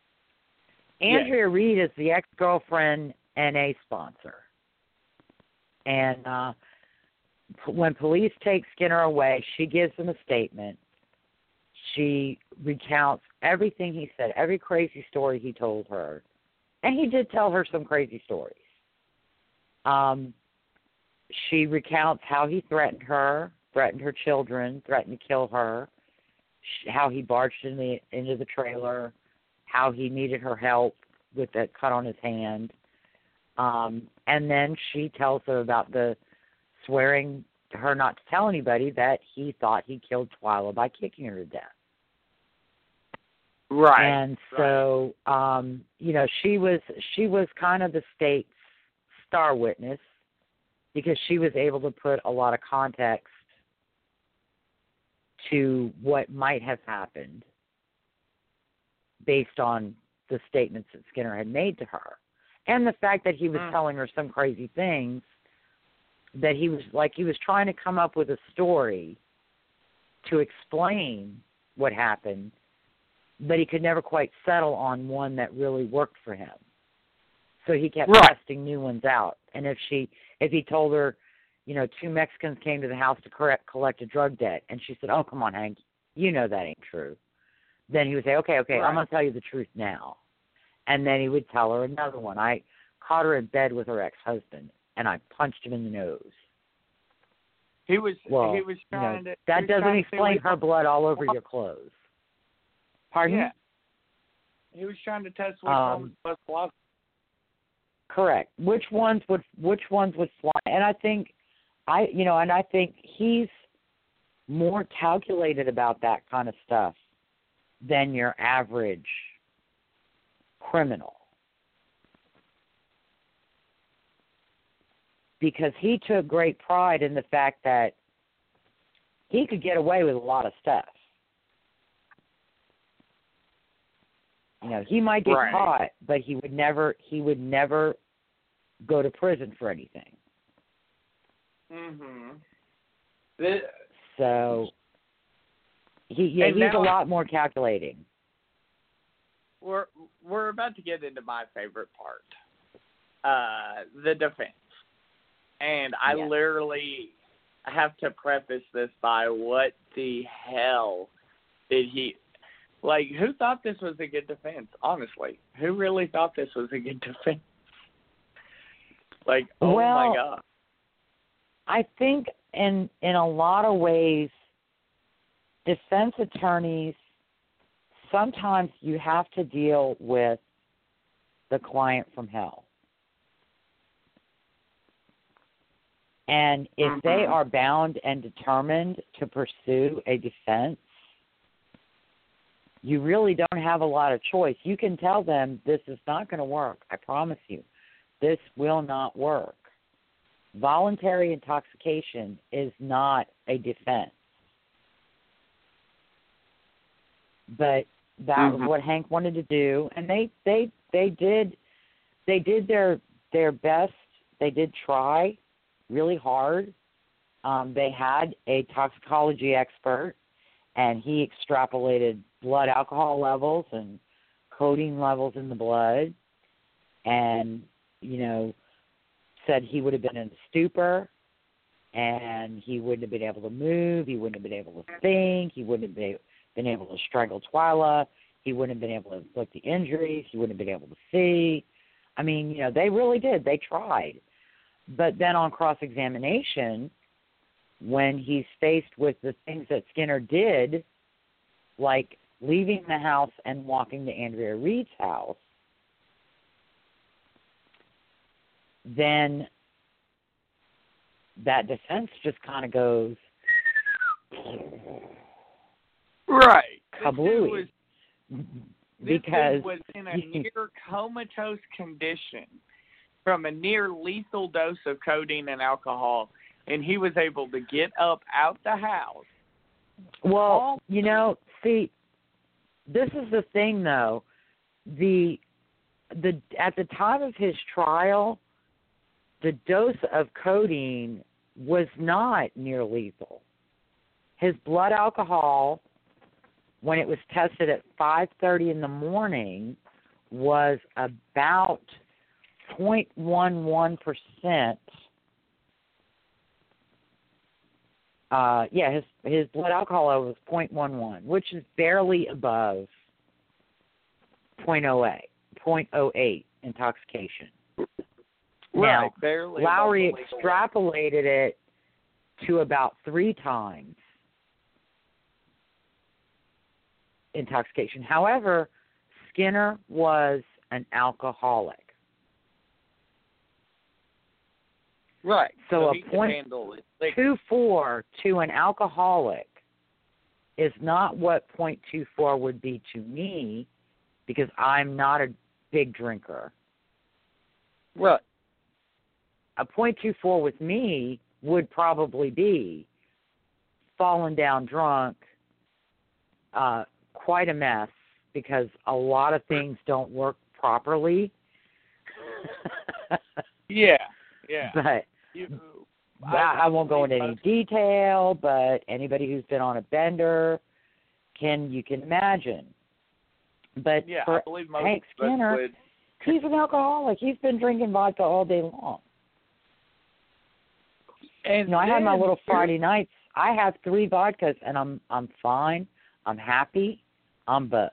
Yes. Andrea Reed is the ex girlfriend NA sponsor. And uh when police take Skinner away, she gives them a statement. She recounts everything he said, every crazy story he told her. And he did tell her some crazy stories. Um she recounts how he threatened her, threatened her children, threatened to kill her, how he barged in the into the trailer, how he needed her help with the cut on his hand. Um, and then she tells her about the swearing to her not to tell anybody that he thought he killed Twila by kicking her to death. Right. And so, um, you know, she was she was kind of the state's star witness because she was able to put a lot of context to what might have happened based on the statements that Skinner had made to her. And the fact that he was Mm. telling her some crazy things that he was like he was trying to come up with a story to explain what happened, but he could never quite settle on one that really worked for him. So he kept Right. testing new ones out. And if she if he told her, you know, two Mexicans came to the house to correct, collect a drug debt and she said, "Oh, come on, Hank. You know that ain't true." Then he would say, "Okay, okay, Right. I'm going to tell you the truth now." And then he would tell her another one. I caught her in bed with her ex-husband and I punched him in the nose. he was Well, he was you know, trying to. That doesn't trying explain her blood all over your clothes. Pardon? Yeah. He was trying to test which Um, one was most. Correct. Which ones would which ones would fly? And I think I you know, and I think he's more calculated about that kind of stuff than your average criminal. Because he took great pride in the fact that he could get away with a lot of stuff. You know, he might get Right. caught, but he would never he would never go to prison for anything. Mhm. The, So he yeah, he's now- a lot more calculating. we're we're about to get into my favorite part, uh, the defense, and I Yes. literally have to preface this by what the hell did he like? Who thought this was a good defense? Honestly, who really thought this was a good defense? Like, oh Well, my god, I think in in a lot of ways defense attorneys sometimes you have to deal with the client from hell. And if they Mhm. are bound and determined to pursue a defense, you really don't have a lot of choice. You can tell them this is not going to work. I promise you. This will not work. Voluntary intoxication is not a defense. But that Mhm. was what Hank wanted to do and they they they did they did their their best. They did try really hard. Um, they had a toxicology expert and he extrapolated blood alcohol levels and codeine levels in the blood and you know said he would have been in a stupor and he wouldn't have been able to move he wouldn't have been able to think he wouldn't have been, been able to strangle twila he wouldn't have been able to inflict the injuries. He wouldn't have been able to see. I mean you know they really did. They tried. But then on cross examination when he's faced with the things that Skinner did, like leaving the house and walking to Andrea Reed's house, then that defense just kind of goes Right. Kablooey. This was, because dude was in a near comatose condition from a near lethal dose of codeine and alcohol, and he was able to get up out the house. Well, you know, see, this is the thing though. The the at the time of his trial, the dose of codeine was not near lethal. His blood alcohol when it was tested at 5:30 in the morning was about 0.11%. Uh, yeah, his his blood alcohol level was 0.11, which is barely above 0.08, 0.08 intoxication. Now, right. Barely. Lowry above the legal extrapolated it to about three times intoxication. However, Skinner was an alcoholic. Right. So a he could point- Two four to an alcoholic is not what point two four would be to me because I'm not a big drinker. right. A point two four with me would probably be falling down drunk, uh, quite a mess because a lot of things don't work properly. Yeah. Yeah. but You, I, I won't go into any detail, but anybody who's been on a bender can you can imagine. But Yeah, for I believe most Hank Skinner, would. he's an alcoholic. He's been drinking vodka all day long. And You know, I had my little Friday nights. I have three vodkas, and I'm I'm fine. I'm happy. I'm buzzed,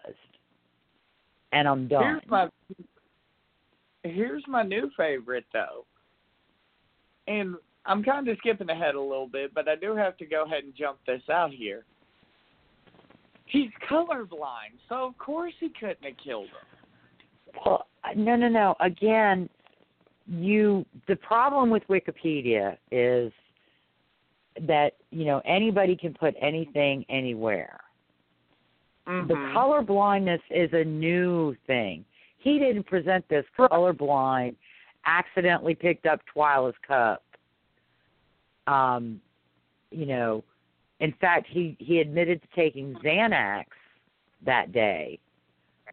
and I'm done. Here's my here's my new favorite though, and I'm kind of skipping ahead a little bit, but I do have to go ahead and jump this out here. He's colorblind, so of course he couldn't have killed him. Well, no, no, no. Again, you. The problem with Wikipedia is that you know anybody can put anything anywhere. The Mhm. color blindness is a new thing. He didn't present this colorblind, accidentally picked up Twila's cup. Um, you know, in fact, he he admitted to taking Xanax that day,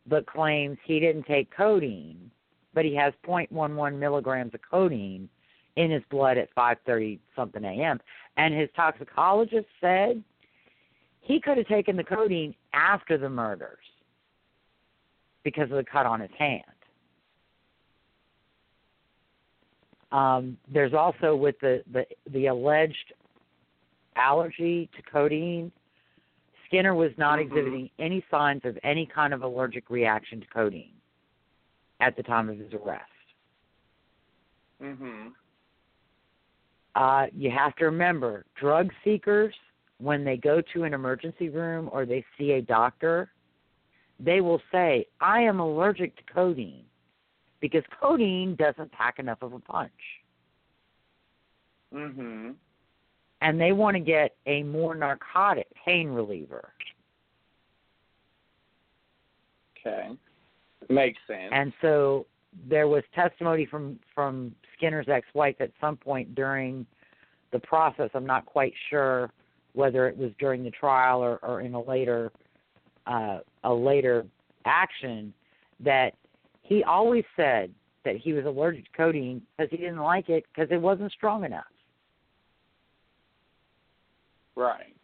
but claims he didn't take codeine, but he has 0.11 milligrams of codeine in his blood at 5:30 something a.m. And his toxicologist said he could have taken the codeine after the murders because of the cut on his hand. Um, there's also with the, the the alleged allergy to codeine, Skinner was not Mhm. exhibiting any signs of any kind of allergic reaction to codeine at the time of his arrest. Mhm. Uh, you have to remember, drug seekers, when they go to an emergency room or they see a doctor, they will say, I am allergic to codeine because codeine doesn't pack enough of a punch. Mm-hmm. And they want to get a more narcotic pain reliever. Okay. Makes sense. And so there was testimony from from Skinner's ex-wife at some point during the process. I'm not quite sure whether it was during the trial or, or in a later uh, a later action that he always said that he was allergic to codeine because he didn't like it because it wasn't strong enough. Right.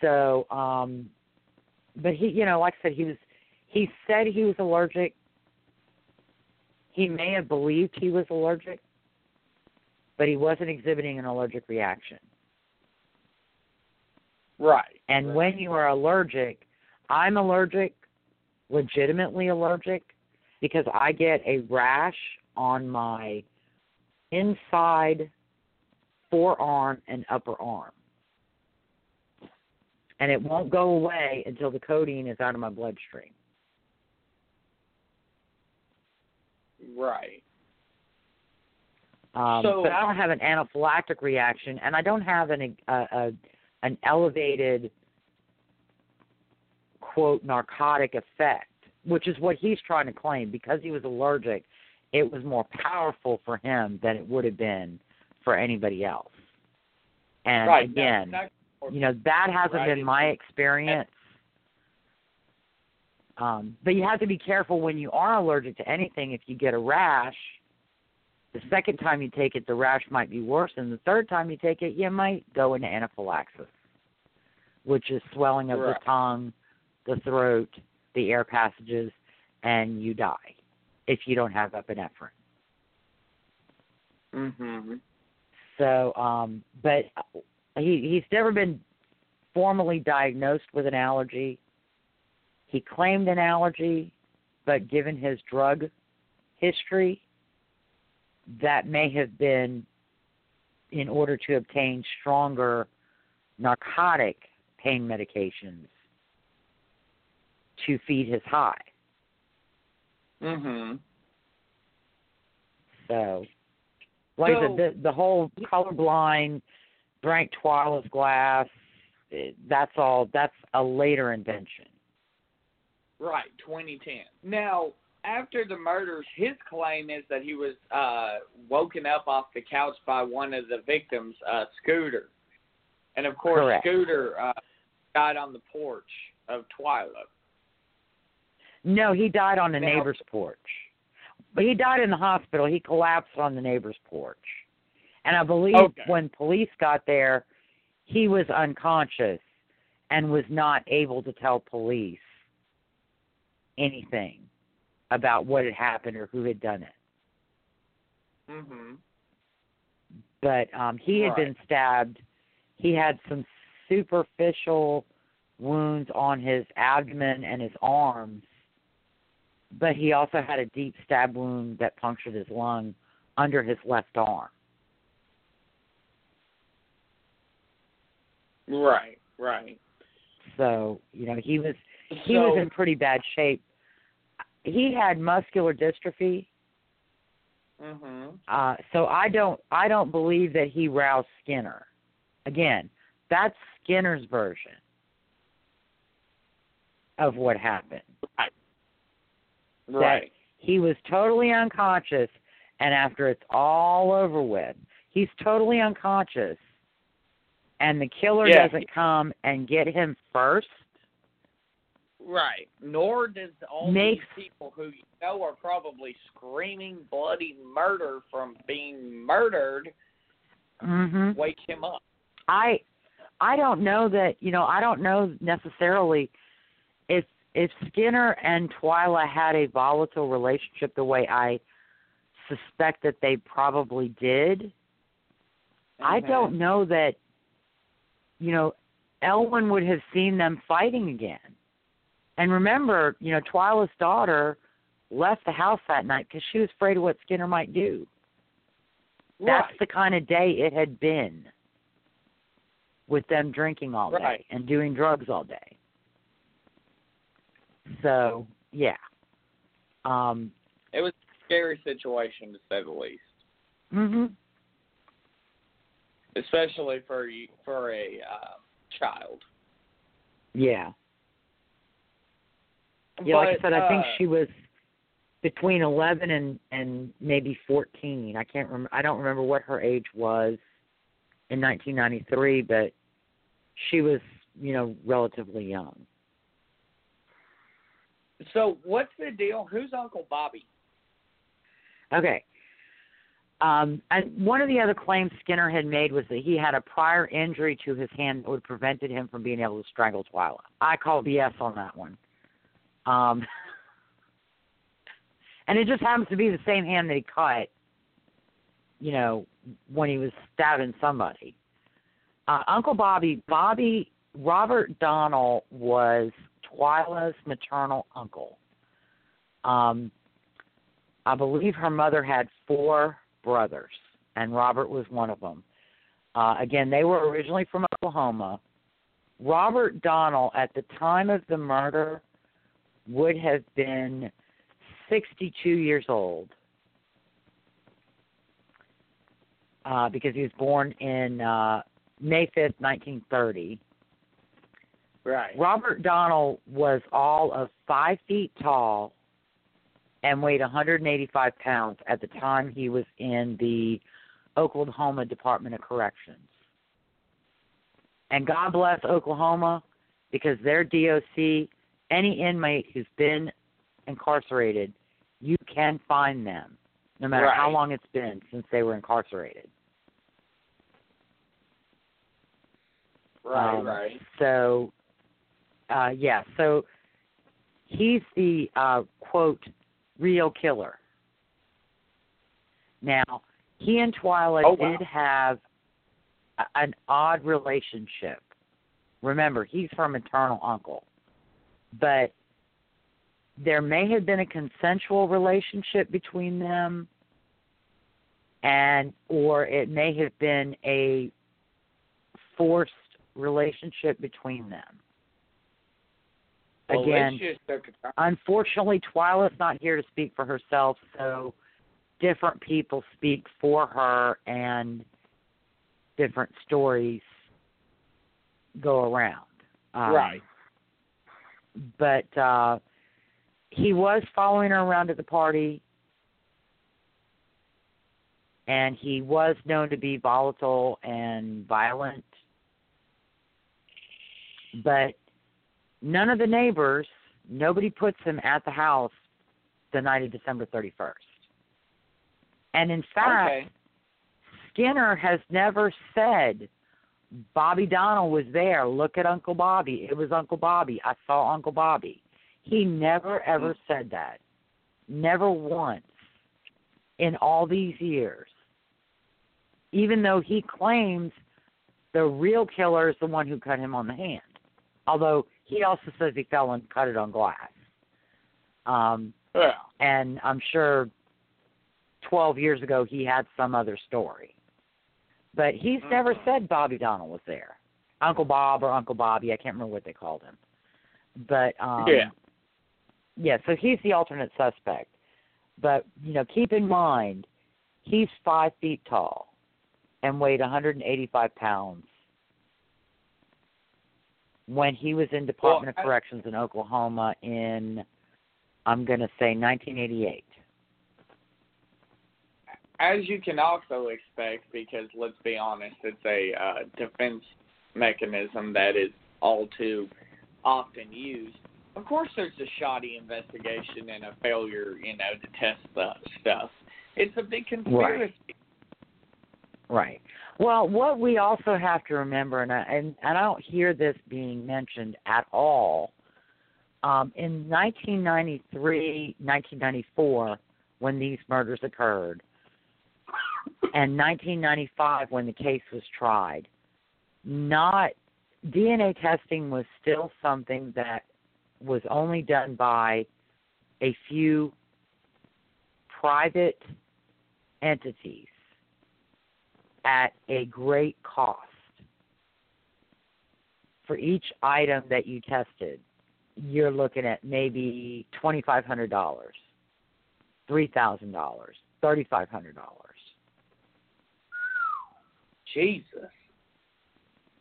So, um, but he, you know, like I said, he was. He said he was allergic. He may have believed he was allergic, but he wasn't exhibiting an allergic reaction. Right. And right. when you are allergic, I'm allergic, legitimately allergic, because I get a rash on my inside forearm and upper arm. And it won't go away until the codeine is out of my bloodstream. Right. Um, So- but I don't have an anaphylactic reaction, and I don't have an a, a an elevated quote narcotic effect, which is what he's trying to claim. Because he was allergic, it was more powerful for him than it would have been for anybody else. And right. again, That- that- you know that hasn't Right. been my experience. Um, but you have to be careful when you are allergic to anything. If you get a rash, the second time you take it, the rash might be worse, and the third time you take it, you might go into anaphylaxis, which is swelling of Right. the tongue, the throat, the air passages, and you die if you don't have epinephrine. Mhm. So, um, but he he's never been formally diagnosed with an allergy. He claimed an allergy, but given his drug history, that may have been in order to obtain stronger narcotic pain medications to feed his high. Mhm. So, like I So- said, the, the whole colorblind, drank Twila's glass, eh, that's all, that's a later invention. Right, 2010. Now, after the murders, his claim is that he was uh, woken up off the couch by one of the victims, uh, Scooter. And of course, Correct. Scooter uh, died on the porch of Twila. No, he died on the Now- neighbor's porch. But he died in the hospital. He collapsed on the neighbor's porch. And I believe Okay. when police got there, he was unconscious and was not able to tell police anything about what had happened or who had done it. Mm-hmm. But um he had been stabbed. He had some superficial wounds on his abdomen and his arms. But he also had a deep stab wound that punctured his lung under his left arm. Right, right. So, you know, he was he so, was in pretty bad shape. He had muscular dystrophy, hmm uh, so I don't I don't believe that he roused Skinner. Again, that's Skinner's version of what happened. Right. He was totally unconscious, and after it's all over with, he's totally unconscious, and the killer Yeah. doesn't come and get him first. Right. Nor does all Makes- these people who you know are probably screaming bloody murder from being murdered hmm wake him up. I I don't know that you know I don't know necessarily if if Skinner and Twila had a volatile relationship the way I suspect that they probably did. I Mhm. don't know that you know Elwin would have seen them fighting again. And remember, you know, Twila's daughter left the house that night because she was afraid of what Skinner might do. That's the kind of day it had been with them drinking all day and doing drugs all day. So, yeah. Um It was a scary situation to say the least, mhm. especially for you- for a uh, child. Yeah. Yeah, like I But, said, I think uh, she was between 11 and and maybe 14. I can't remember. I don't remember what her age was in 1993, but she was, you know, relatively young. So what's the deal? Who's Uncle Bobby? Okay. Um, and one of the other claims Skinner had made was that he had a prior injury to his hand that would prevented him from being able to strangle Twila. I call BS on that one. Um, and it just happens to be the same hand that he cut, you know, when he was stabbing somebody. Uh, Uncle Bobby, Bobby, Robert Donnell was Twila's maternal uncle. Um, I believe her mother had four brothers, and Robert was one of them. Uh, again, they were originally from Oklahoma. Robert Donnell, at the time of the murder, would have been 62 years old uh, because he was born in uh, May 5th, 1930. Right. Robert Donnell was all of five feet tall and weighed 185 pounds at the time he was in the Oklahoma Department of Corrections. And God bless Oklahoma because their DOC, any inmate who's been incarcerated, you can find them no matter how long it's been since they were incarcerated. Right, Um, right. So, uh, yeah, so he's the uh, quote real killer. Now, he and Twila Oh, wow. did have a, an odd relationship. Remember, he's her maternal uncle, but there may have been a consensual relationship between them, and or it may have been a forced relationship between them. Again, let's just took a turn. unfortunately, Twila's not here to speak for herself, so different people speak for her, and different stories go around. Um, Right. But uh, he was following her around at the party, and he was known to be volatile and violent. But none of the neighbors, nobody puts him at the house the night of December 31st. And in fact, Okay. Skinner has never said Bobby Donnell was there. Look at Uncle Bobby. It was Uncle Bobby. I saw Uncle Bobby. He never ever said that. Never once in all these years. Even though he claims the real killer is the one who cut him on the hand. Although he also says he fell and cut it on glass. Um, Yeah. and I'm sure 12 years ago he had some other story. But he's never Mhm. said Bobby Donnell was there. Uncle Bob or Uncle Bobby, I can't remember what they called him. But um Yeah. yeah, so he's the alternate suspect. But, you know, keep in mind he's five feet tall and weighed 185 pounds when he was in Department Well, of Corrections in Oklahoma in I'm going to say 1988. As you can also expect, because let's be honest, it's a uh, defense mechanism that is all too often used. Of course, there's a shoddy investigation and a failure, you know, to test the stuff. It's a big conspiracy. Right. Well, what we also have to remember, and I, and, and I don't hear this being mentioned at all, um, in 1993, 1994, when these murders occurred, and 1995, when the case was tried, not DNA testing was still something that was only done by a few private entities at a great cost. For each item that you tested, you're looking at maybe $2,500, $3,000, $3,500. Jesus.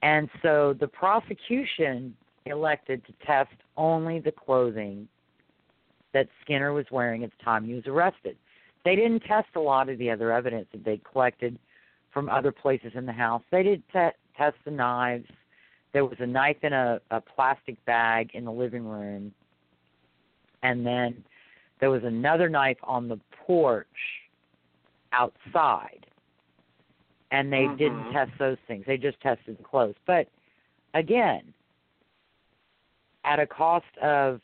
And so the prosecution elected to test only the clothing that Skinner was wearing at the time he was arrested. They didn't test a lot of the other evidence that they collected from other places in the house. They did te- test the knives. There was a knife in a, a plastic bag in the living room, and then there was another knife on the porch outside. And they Mhm. didn't test those things. They just tested the clothes. But again, at a cost of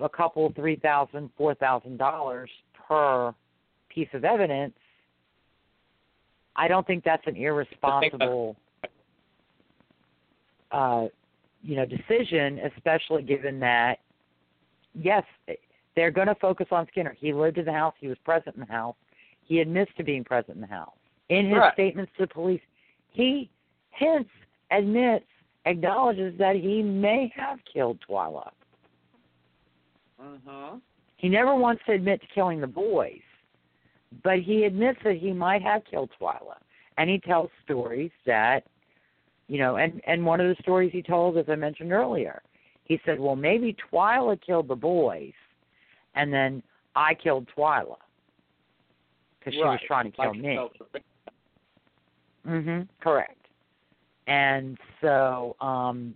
a couple, three thousand, four thousand dollars per piece of evidence, I don't think that's an irresponsible, uh, you know, decision, especially given that, yes, they're going to focus on Skinner. He lived in the house. He was present in the house. He admits to being present in the house. In his Right. statements to the police, he hence admits, acknowledges that he may have killed Twila. Mhm. He never wants to admit to killing the boys, but he admits that he might have killed Twila. And he tells stories that, you know, and and one of the stories he told, as I mentioned earlier, he said, "Well, maybe Twila killed the boys, and then I killed Twila because she was trying to kill Like me." Mhm. Correct. And so, um,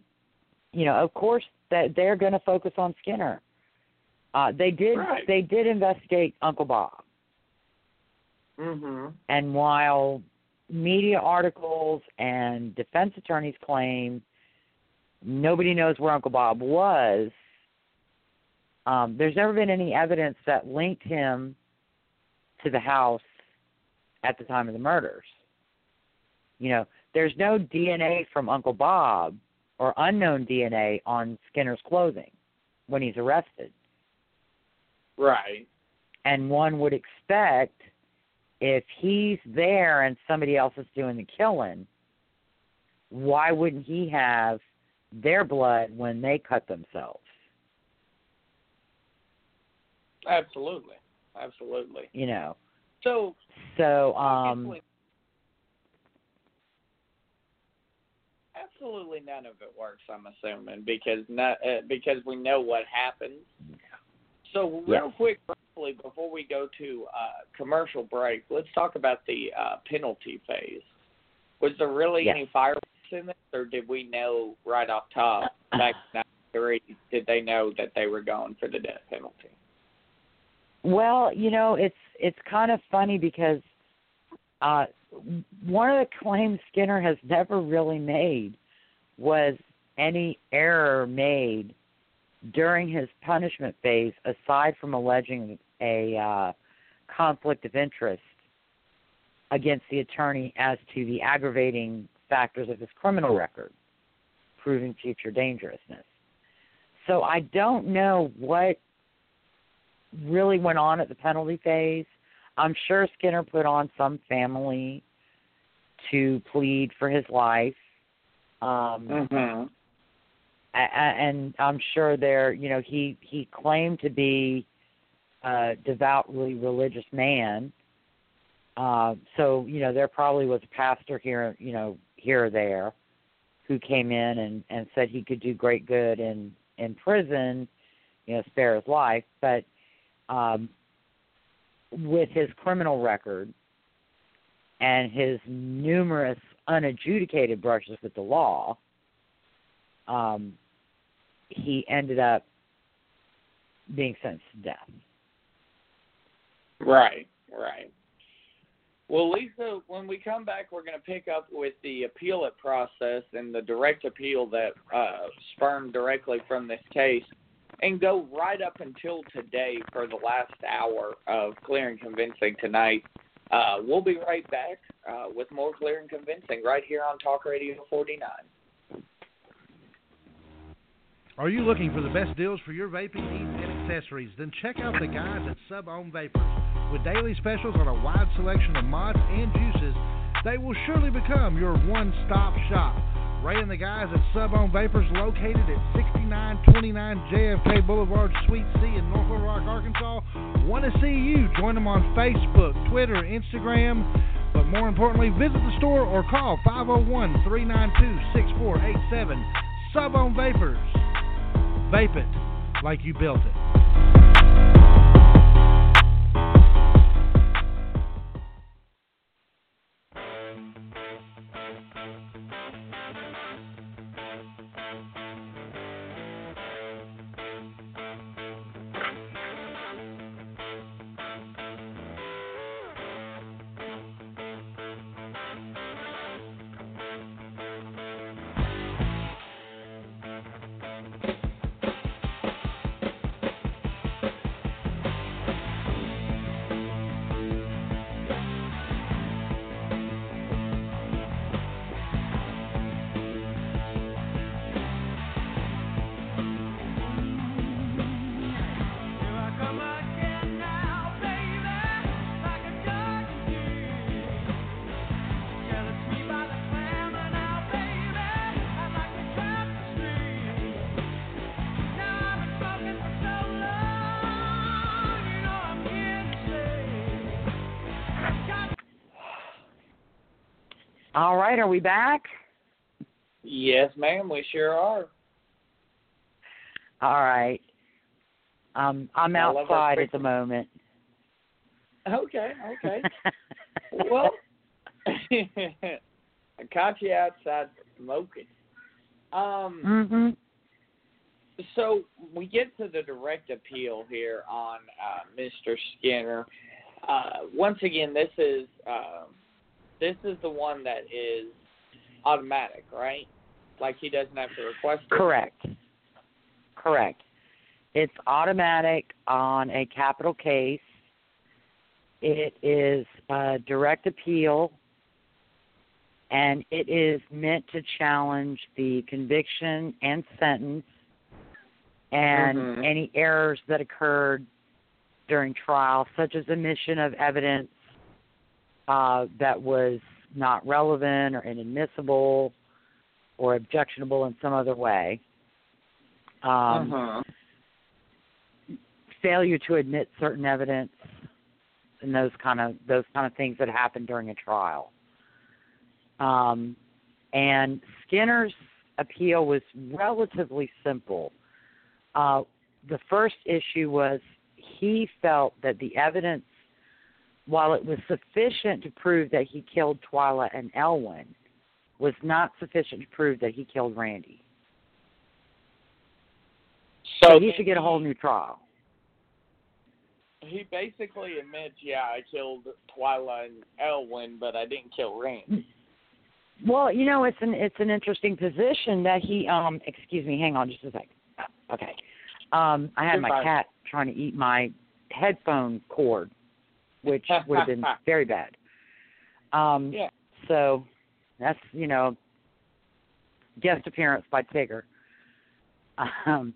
you know, of course, that they're going to focus on Skinner. Uh, they did. Right. They did investigate Uncle Bob, Mm-hmm. and while media articles and defense attorneys claim nobody knows where Uncle Bob was, um, there's never been any evidence that linked him to the house at the time of the murders. You know, there's no DNA from Uncle Bob or unknown DNA on Skinner's clothing when he's arrested. Right. And one would expect if he's there and somebody else is doing the killing, why wouldn't he have their blood when they cut themselves? Absolutely. Absolutely. You know. So, So um absolutely none of it works. I'm assuming because not, uh, because we know what happens. So real Yes. quick, briefly, before we go to uh, commercial break, let's talk about the uh, penalty phase. Was there really Yes. any fireworks in this, or did we know right off top back in '93? Did they know that they were going for the death penalty? Well, you know, it's it's kind of funny because uh one of the claims Skinner has never really made was any error made during his punishment phase aside from alleging a uh conflict of interest against the attorney as to the aggravating factors of his criminal record proving future dangerousness. So I don't know what really went on at the penalty phase. I'm sure Skinner put on some family to plead for his life. Um Mm-hmm. and I'm sure there, you know, he he claimed to be a devoutly religious man. Uh, so you know, there probably was a pastor here, you know, here or there, who came in and and said he could do great good in in prison, you know, spare his life. But um, with his criminal record and his numerous unadjudicated brushes with the law, um, he ended up being sentenced to death. Right, right. Well, Lisa, when we come back, we're going to pick up with the appellate process and the direct appeal that uh, spurned directly from this case and go right up until today for the last hour of Clear and Convincing tonight. Uh, we'll be right back uh, with more Clear and Convincing right here on Talk Radio 49. Are you looking for the best deals for your vaping needs and accessories? Then check out the guys at Sub Ohm Vapors. With daily specials on a wide selection of mods and juices, they will surely become your one stop shop. Ray and the guys at Sub Ohm Vapors, located at 6929 JFK Boulevard, Suite C in North Little Rock, Arkansas, want to see you. Join them on Facebook, Twitter, Instagram, but more importantly, visit the store or call 501 392 6487. Sub Ohm Vapors. Vape it like you built it. Right, are we back? Yes, ma'am, we sure are. All right. Um, I'm I outside at the moment. Okay, okay. well, I caught you outside smoking. Um, mhm. so we get to the direct appeal here on uh, Mr. Skinner. Uh, once again, this is uh, this is the one that is automatic, right? Like he doesn't have to request it. Correct. Correct. It's automatic on a capital case. It is a direct appeal, and it is meant to challenge the conviction and sentence and Mhm. any errors that occurred during trial, such as omission of evidence uh, that was not relevant or inadmissible or objectionable in some other way. Um, uh-huh. Failure to admit certain evidence and those kind of those kind of things that happen during a trial. Um, and Skinner's appeal was relatively simple. Uh, the first issue was he felt that the evidence, while it was sufficient to prove that he killed Twila and Elwin, was not sufficient to prove that he killed Randy. So So he should get a whole new trial. He basically admits, yeah, I killed Twila and Elwin, but I didn't kill Randy. Well, you know, it's an it's an interesting position that he um excuse me, hang on just a second. Okay. Um I had my cat trying to eat my headphone cord, which would have been very bad. Um Yeah. so that's, you know, guest appearance by Tigger. Um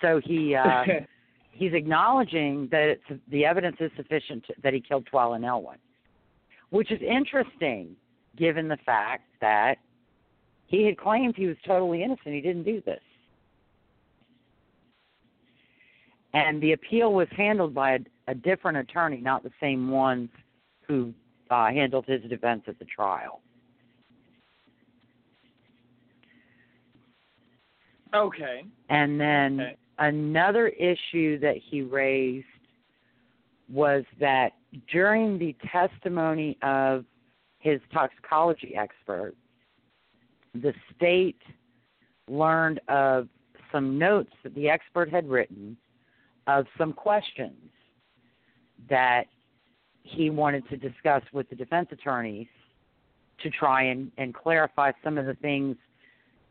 so he uh he's acknowledging that it's the evidence is sufficient to, that he killed Twila and Elwin, which is interesting given the fact that he had claimed he was totally innocent. He didn't do this. And the appeal was handled by a, a different attorney, not the same one who uh, handled his defense at the trial. okay. And then Okay. another issue that he raised was that during the testimony of his toxicology expert, the state learned of some notes that the expert had written of some questions that he wanted to discuss with the defense attorneys to try and, and clarify some of the things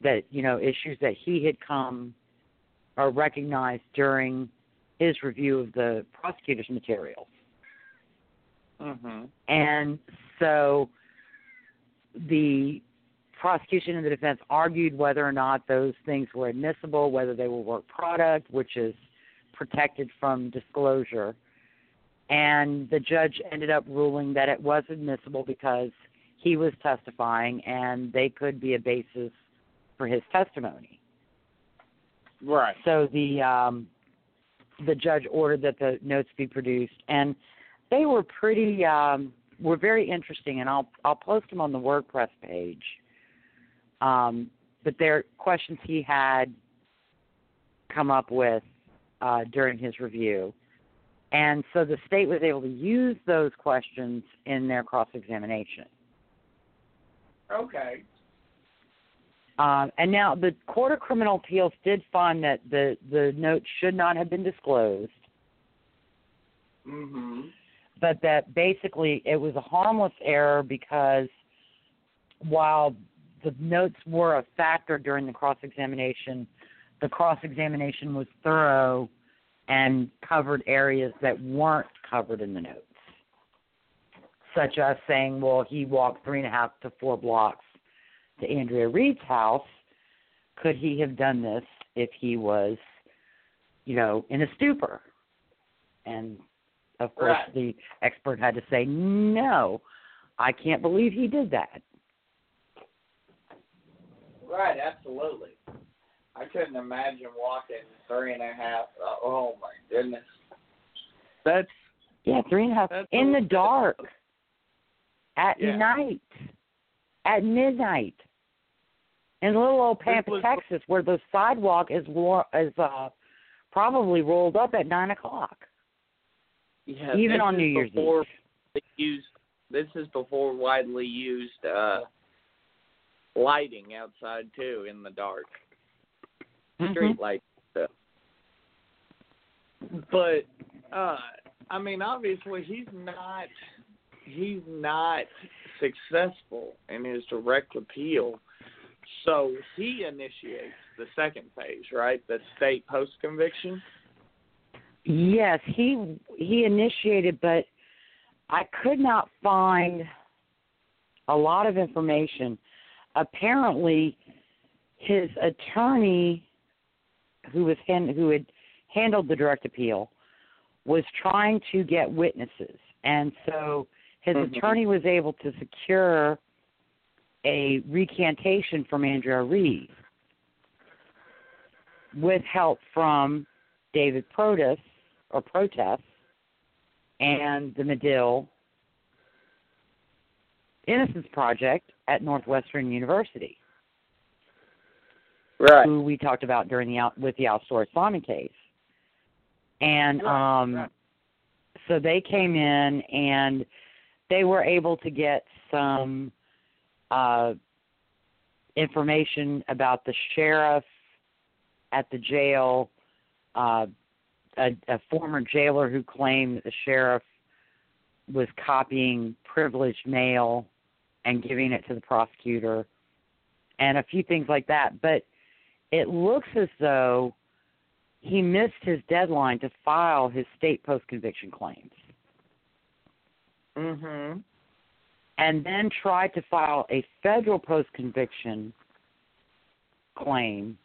that, you know, issues that he had come or recognized during his review of the prosecutor's materials. Mm-hmm. And so the prosecution and the defense argued whether or not those things were admissible, whether they were work product, which is protected from disclosure. And the judge ended up ruling that it was admissible because he was testifying and they could be a basis for his testimony. Right. So the um, the judge ordered that the notes be produced, and they were pretty um, were very interesting. And I'll I'll post them on the WordPress page. Um, but they're questions he had come up with uh, during his review, and so the state was able to use those questions in their cross examination. Okay. Um, and now the Court of Criminal Appeals did find that the the notes should not have been disclosed, Mm-hmm. but that basically it was a harmless error because while the notes were a factor during the cross examination, the cross examination was thorough and covered areas that weren't covered in the notes, such as saying, well, he walked three and a half to four blocks to Andrea Reed's house. Could he have done this if he was, you know, in a stupor? And of course, Right. the expert had to say, no, I can't believe he did that. Right, absolutely. I couldn't imagine walking three and a half. Uh, oh my goodness. That's Yeah, three and a half in a- the dark at Yeah. night. at midnight in little old Pampa, was- Texas, where the sidewalk is wa- is uh, probably rolled up at nine o'clock, Yeah, even on is New Year's Eve. used. This is before widely used uh lighting outside too in the dark. Mhm. street light stuff. But uh I mean obviously he's not he's not successful in his direct appeal. So he initiates the second phase, right? The state post conviction. Yes, he he initiated, but I could not find a lot of information. Apparently, his attorney, who was hand, who had handled the direct appeal, was trying to get witnesses, and so his Mhm. attorney was able to secure a recantation from Andrea Reed with help from David Protus or Protess and the Medill Innocence Project at Northwestern University, Right. who we talked about during the out with the Alstory Simon case. And Right, um right. so they came in and they were able to get some uh information about the sheriff at the jail uh a, a former jailer who claimed that the sheriff was copying privileged mail and giving it to the prosecutor and a few things like that but it looks as though he missed his deadline to file his state post conviction claims Mhm. and then tried to file a federal post conviction claim,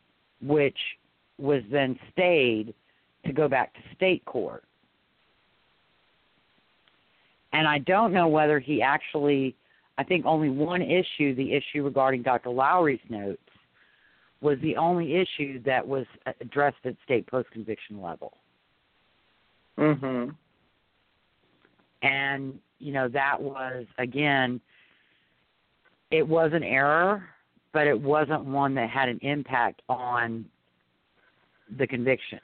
which was then stayed to go back to state court. And I don't know whether he actually, I think only one issue, the issue regarding Dr. Lowry's notes, was the only issue that was addressed at state post conviction level. Mhm. and you know that was again it was an error but it wasn't one that had an impact on the conviction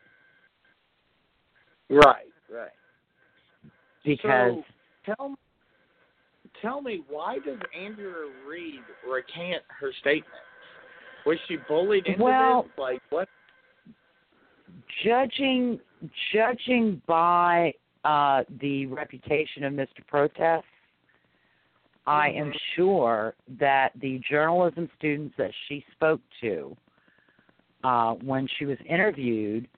Right, right. because So, tell tell me why does Andrea Reed recant her statement? Was she bullied into Well- this? Like what? judging judging by uh the reputation of Mr. Protess I am Mhm. sure that the journalism students that she spoke to uh, when she was interviewed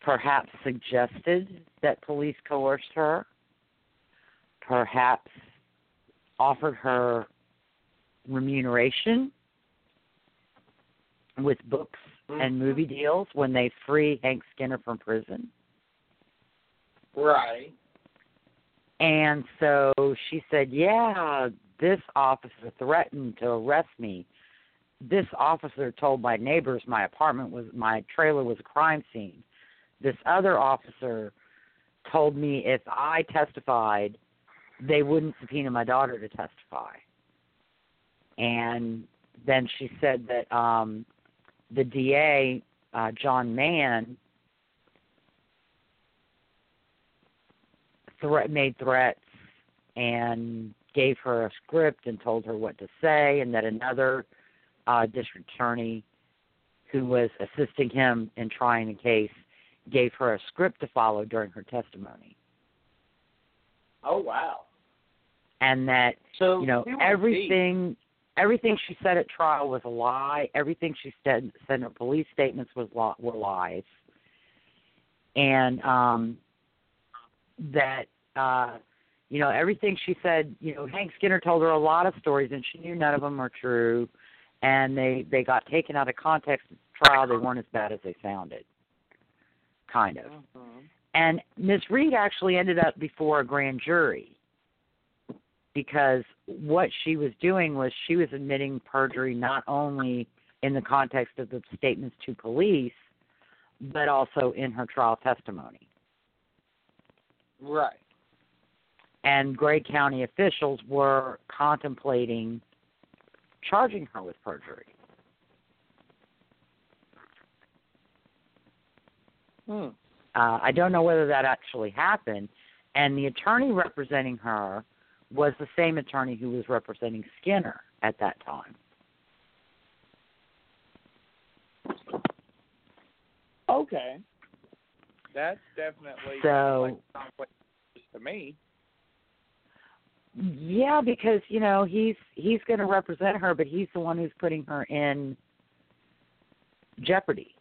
perhaps suggested that police coerced her, perhaps offered her remuneration with books and movie deals when they free Hank Skinner from prison. Right. And so she said, Yeah, this officer threatened to arrest me. This officer told my neighbors my apartment was my trailer was a crime scene. This other officer told me if I testified, they wouldn't subpoena my daughter to testify. And then she said that um the DA, uh, John Mann, threat made threats and gave her a script and told her what to say, and that another uh, district attorney who was assisting him in trying the case gave her a script to follow during her testimony, Oh wow. and that So you know everything. went everything she said at trial was a lie. Everything she said said in her police statements was were lies. And um that uh you know everything she said you know hank skinner told her a lot of stories and she knew none of them were true. And they they got taken out of context at the trial. They weren't as bad as they sounded. Kind of. Mhm. and Miss Reed actually ended up before a grand jury because what she was doing was she was admitting perjury not only in the context of the statements to police, but also in her trial testimony. Right. And Gray County officials were contemplating charging her with perjury. Hmm. Uh, I don't know whether that actually happened. And the attorney representing her was the same attorney who was representing Skinner at that time. Okay. That's definitely So- to me. Yeah, because you know he's he's going to represent her, but he's the one who's putting her in jeopardy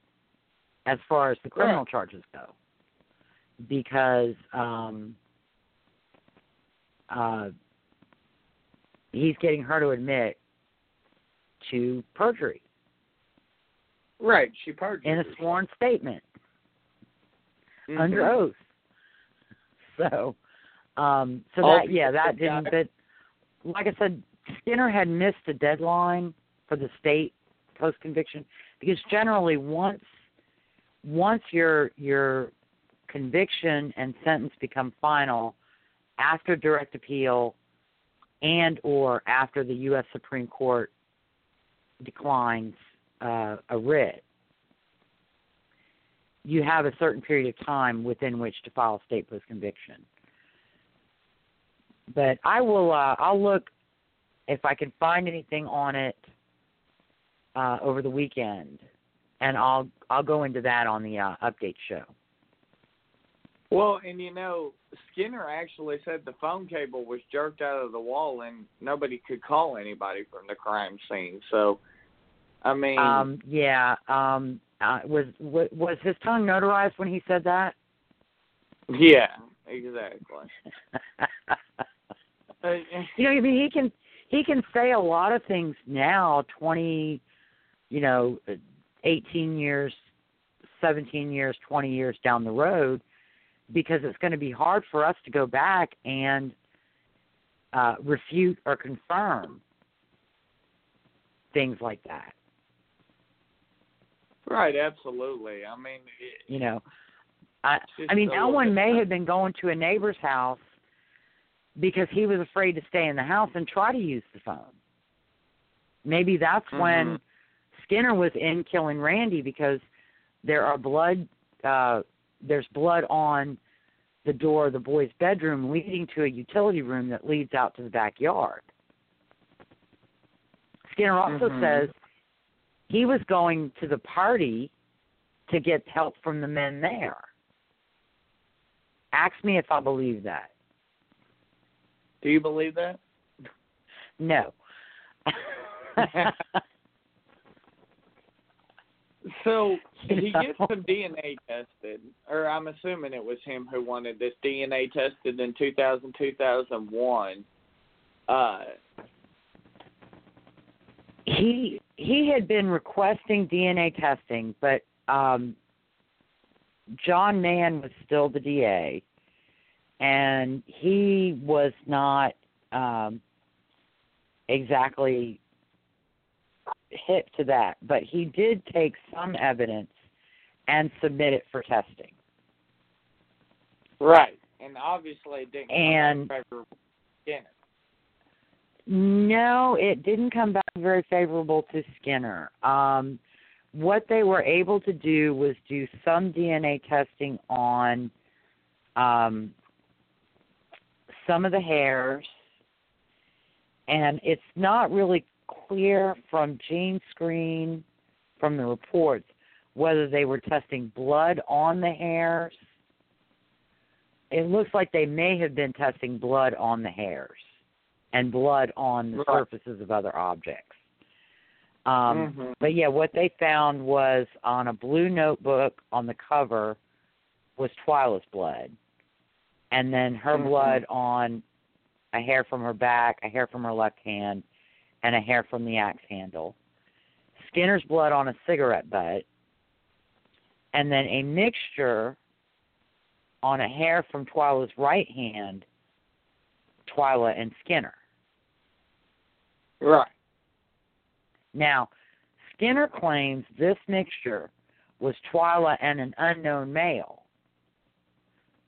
as far as the criminal charges go, because um, uh, he's getting her to admit to perjury Right. She perjured. in a sworn statement Mhm. under oath. So, um, so All that yeah, that didn't. But like I said, Skinner had missed a deadline for the state post conviction because generally once once your your conviction and sentence become final after direct appeal and or after the U.S. Supreme Court declines uh, a writ, you have a certain period of time within which to file a state post conviction. But I will. Uh, I'll look if I can find anything on it uh, over the weekend, and I'll I'll go into that on the uh, update show. Well, and you know, Skinner actually said the phone cable was jerked out of the wall and nobody could call anybody from the crime scene. So, I mean, Um, yeah. Um, uh, was wa- was his tongue notarized when he said that? yeah, exactly. You know, I mean, he can he can say a lot of things now. Twenty, you know, eighteen years, seventeen years, twenty years down the road, because it's going to be hard for us to go back and uh, refute or confirm things like that. right, absolutely. I mean, it, You know, I I mean, Elwin may have been going to a neighbor's house because he was afraid to stay in the house and try to use the phone. Maybe that's when Mhm. Skinner was in killing Randy because there are blood uh there's blood on the door of the boy's bedroom leading to a utility room that leads out to the backyard. Skinner also Mhm. says he was going to the party to get help from the men there. Ask me if I believe that. Do you believe that? No. So he gets some DNA tested, or I'm assuming it was him who wanted this DNA tested in 2000, 2001. Uh, he he had been requesting DNA testing, but um, John Mann was still the DA, and he was not um, exactly hip to that. But he did take some evidence and submit it for testing. right, and obviously it didn't come And- back favorable to Skinner. No, it didn't come back very favorable to Skinner. Um, what they were able to do was do some DNA testing on um, some of the hairs, and it's not really clear from gene screen from the reports whether they were testing blood on the hairs. It looks like they may have been testing blood on the hairs and blood on the Right. surfaces of other objects. Um, Mhm. But yeah, what they found was on a blue notebook on the cover was Twila's blood, and then her Mhm. blood on a hair from her back, a hair from her left hand, and a hair from the axe handle. Skinner's blood on a cigarette butt, and then a mixture on a hair from Twila's right hand, Twila and Skinner. Right. Now, Skinner claims this mixture was Twila and an unknown male,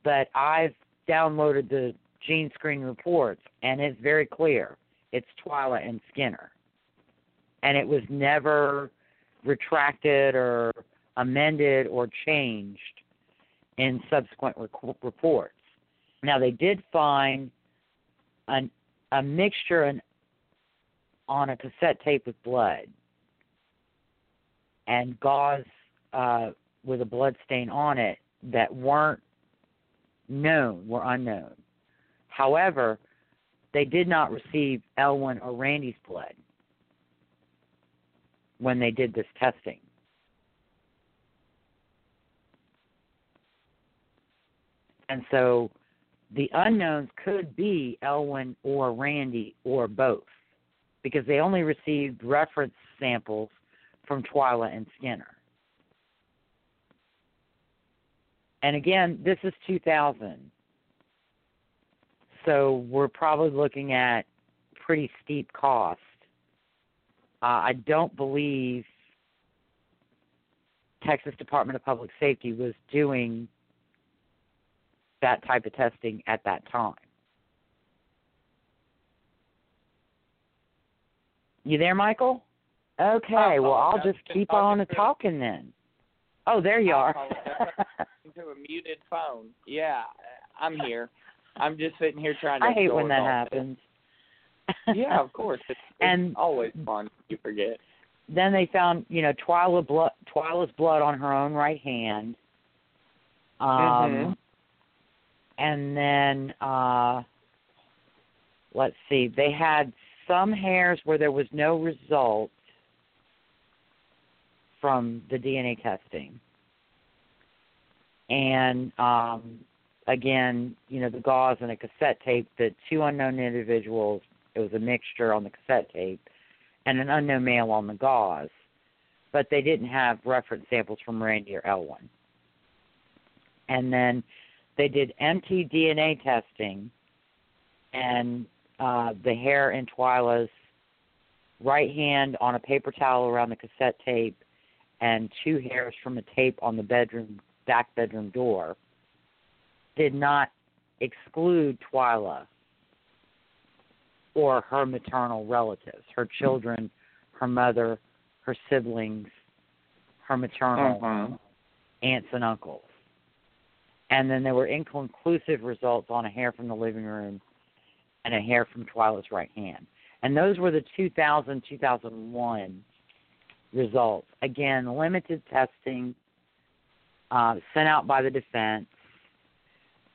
but I've downloaded the GeneScreen reports and it's very clear it's Twila and Skinner. and it was never retracted or amended or changed in subsequent rec- reports. Now they did find an, a mixture an, on a cassette tape with blood and gauze uh, with a blood stain on it that weren't known, were unknown. However, they did not receive Elwin or Randy's blood when they did this testing. And so the unknowns could be Elwin or Randy or both because they only received reference samples from Twila and Skinner. And again, this is 2000. So we're probably looking at pretty steep cost. Uh, I don't believe Texas Department of Public Safety was doing that type of testing at that time. You there, Michael? Okay, well, I'll just keep on talking then. Oh, there you are. to a muted phone. Yeah, I'm here. I'm just sitting here trying to. I hate when that happens. yeah, of course. It's, it's and always fun. You forget. Then they found, you know, Twila blood, Twila's blood on her own right hand. Um, mm-hmm. and then uh, let's see, they had some hairs where there was no result from the DNA testing. And um, again, you know, the gauze and a cassette tape that two unknown individuals, it was a mixture on the cassette tape, and an unknown male on the gauze. But they didn't have reference samples from Randy or Elwin. And then they did mtDNA testing, and uh, the hair in Twila's right hand on a paper towel around the cassette tape, and two hairs from a tape on the bedroom back bedroom door did not exclude Twila or her maternal relatives, her children, her mother, her siblings, her maternal uh-huh. aunts and uncles. And then there were inconclusive results on a hair from the living room and a hair from Twila's right hand. And those were the 2000 2001 results. Again, limited testing uh, sent out by the defense.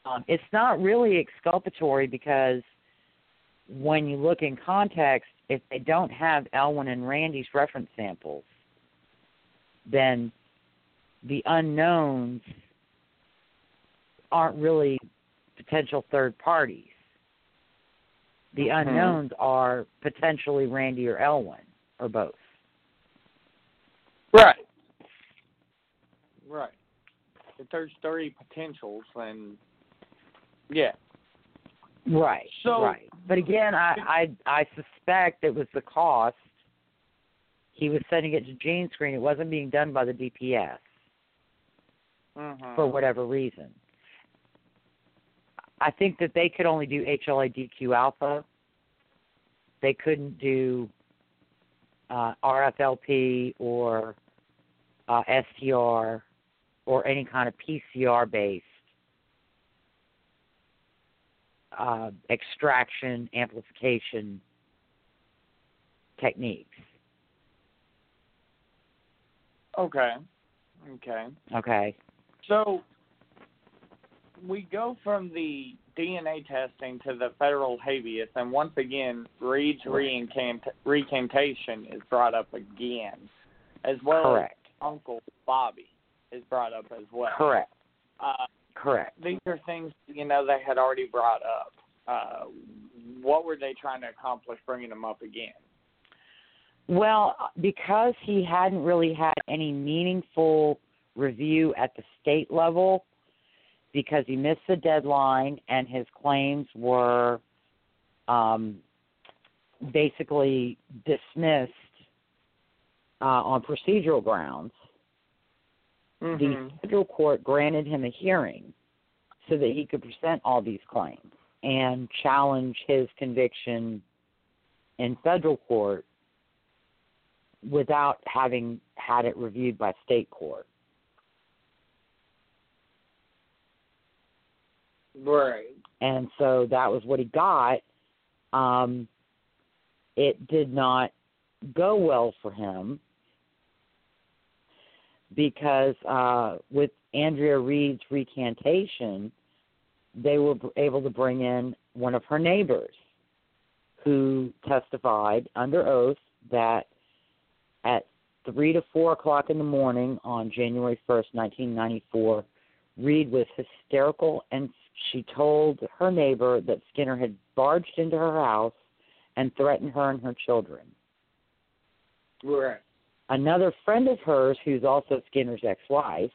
Um, it's not really exculpatory because when you look in context, if they don't have Elwin and Randy's reference samples, then the unknowns aren't really potential third parties. The mm-hmm. unknowns are potentially Randy or Elwin or both. Right. Right. If there's three potentials, then yeah. Right. So right. But again, I I I suspect it was the cost. He was sending it to GeneScreen. It wasn't being done by the DPS mm-hmm. for whatever reason. I think that they could only do HLA-DQ alpha. They couldn't do uh, RFLP or uh, STR or any kind of PCR based uh, extraction amplification techniques. Okay. Okay. Okay. So we go from the DNA testing to the federal habeas, and once again, Reed's reincant- recantation is brought up again, as well Correct. as Uncle Bobby is brought up as well. Correct. Uh, Correct. these are things you know they had already brought up. Uh, what were they trying to accomplish bringing them up again? Well, because he hadn't really had any meaningful review at the state level, because he missed the deadline and his claims were um, basically dismissed uh, on procedural grounds, Mm-hmm. the federal court granted him a hearing so that he could present all these claims and challenge his conviction in federal court without having had it reviewed by state court. Right. And so that was what he got. Um, it did not go well for him because uh, with Andrea Reed's recantation, they were able to bring in one of her neighbors who testified under oath that at three to four o'clock in the morning on January 1st, 1994, Reed was hysterical and she told her neighbor that Skinner had barged into her house and threatened her and her children. Right. Another friend of hers, who's also Skinner's ex wife,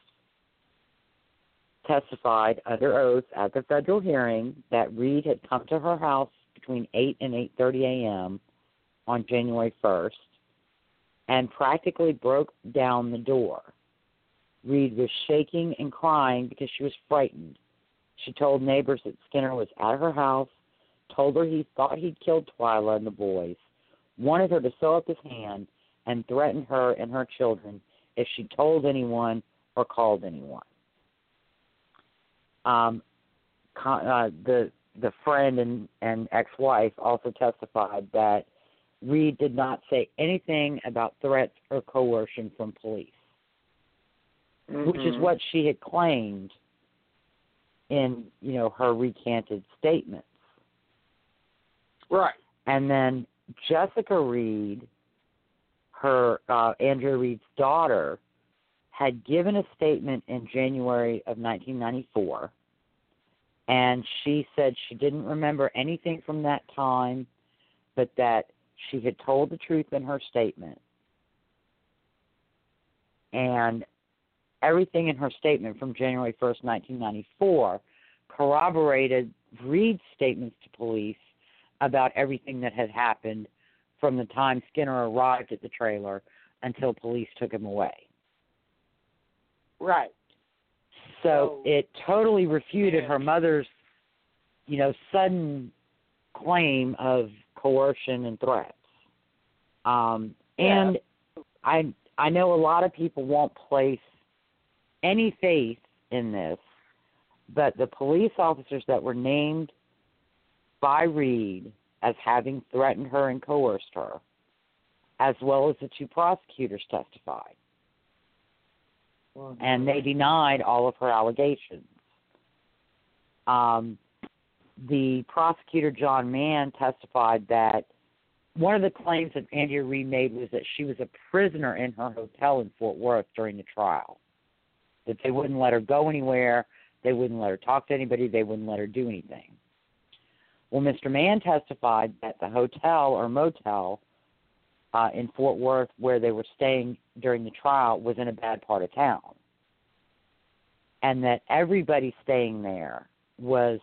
testified under oath at the federal hearing that Reed had come to her house between 8 and 8:30 a.m. on January 1st and practically broke down the door. Reed was shaking and crying because she was frightened. She told neighbors that Skinner was at her house, told her he thought he'd killed Twila and the boys, wanted her to sew up his hand, and threatened her and her children if she told anyone or called anyone. Um, uh, the the friend and, and ex-wife also testified that Reed did not say anything about threats or coercion from police, mm-hmm. which is what she had claimed in you know her recanted statements. Right. And then Jessica Reed, her uh, Andrea Reed's daughter, had given a statement in January of 1994, and she said she didn't remember anything from that time, but that she had told the truth in her statement. And everything in her statement from January 1st, 1994, corroborated Reed's statements to police about everything that had happened from the time Skinner arrived at the trailer until police took him away. Right. So, so it totally refuted her mother's, you know, sudden claim of coercion and threats. Um, yeah. And I I know a lot of people won't place any faith in this, but the police officers that were named by Reed as having threatened her and coerced her, as well as the two prosecutors testified. And they denied all of her allegations. Um, the prosecutor, John Mann, testified that one of the claims that Andrea Reed made was that she was a prisoner in her hotel in Fort Worth during the trial that they wouldn't let her go anywhere, they wouldn't let her talk to anybody, they wouldn't let her do anything. Well, Mr. Mann testified that the hotel or motel uh, in Fort Worth where they were staying during the trial was in a bad part of town. And that everybody staying there was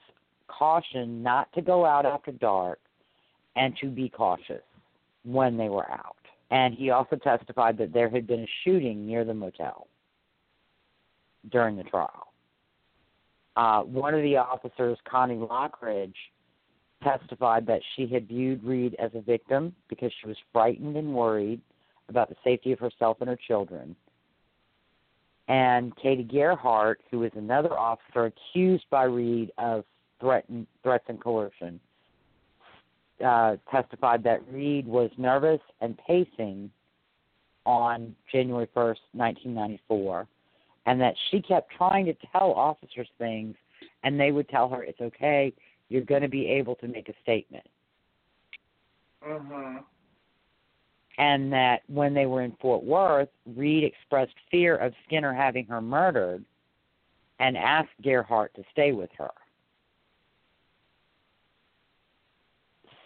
cautioned not to go out after dark and to be cautious when they were out. And he also testified that there had been a shooting near the motel during the trial. Uh, one of the officers, Connie Lockridge, testified that she had viewed Reed as a victim because she was frightened and worried about the safety of herself and her children. And Katie Gerhart, who was another officer accused by Reed of threaten, threats and coercion, uh, testified that Reed was nervous and pacing on January 1st, 1994, and that she kept trying to tell officers things, and they would tell her, "It's okay. You're going to be able to make a statement." Mm-hmm. And that when they were in Fort Worth, Reed expressed fear of Skinner having her murdered, and asked Gerhardt to stay with her.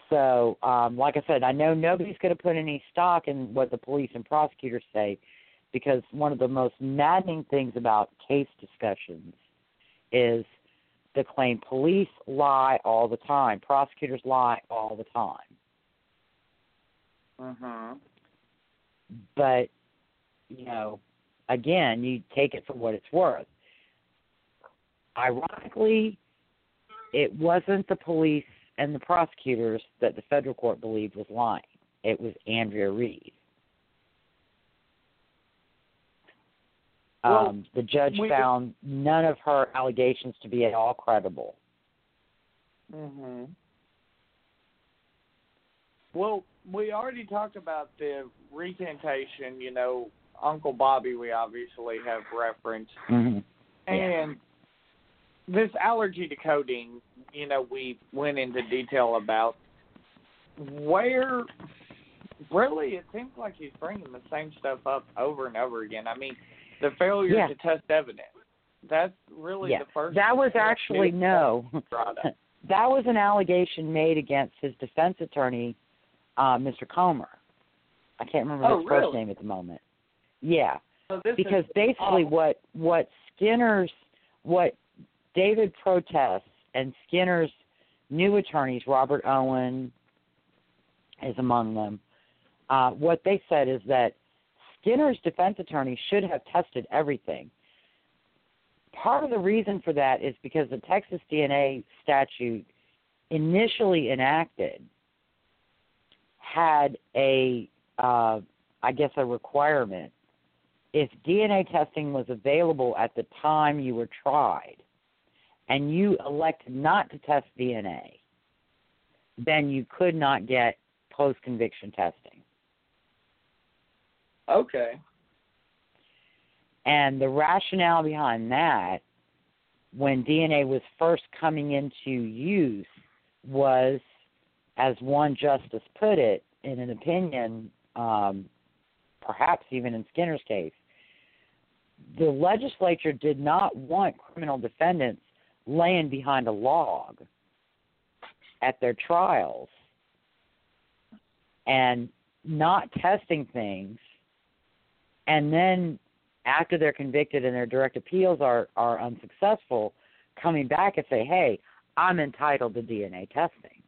So, um, like I said, I know nobody's going to put any stock in what the police and prosecutors say because one of the most maddening things about case discussions is the claim police lie all the time, prosecutors lie all the time. Uh-huh. But, you know, again, you take it for what it's worth. Ironically, it wasn't the police and the prosecutors that the federal court believed was lying. It was Andrea Reed. Well, um, the judge we- found none of her allegations to be at all credible. Mhm. Well, we already talked about the recantation. You know, Uncle Bobby. We obviously have referenced, hmm and this allergy to codeine. You know, we went into detail about where. Really, it seems like he's bringing the same stuff up over and over again. I mean, the failure Yeah. to test evidence. That's really Yeah, the first. that was actually no. that was an allegation made against his defense attorney, uh, Mr. Comer. I can't remember Oh, his first name at the moment. Yeah, So because is basically what what Skinner's what David Protess and Skinner's new attorneys, Robert Owen is among them. Uh, what they said is that Skinner's defense attorney should have tested everything. Part of the reason for that is because the Texas DNA statute initially enacted had a, uh, I guess, a requirement. If DNA testing was available at the time you were tried, and you elected not to test DNA, then you could not get post conviction testing. Okay. And the rationale behind that, when DNA was first coming into use, was, as one justice put it in an opinion, um, perhaps even in Skinner's case, the legislature did not want criminal defendants laying behind a log at their trials and not testing things and then after they're convicted and their direct appeals are are unsuccessful coming back and say hey i'm entitled to dna testing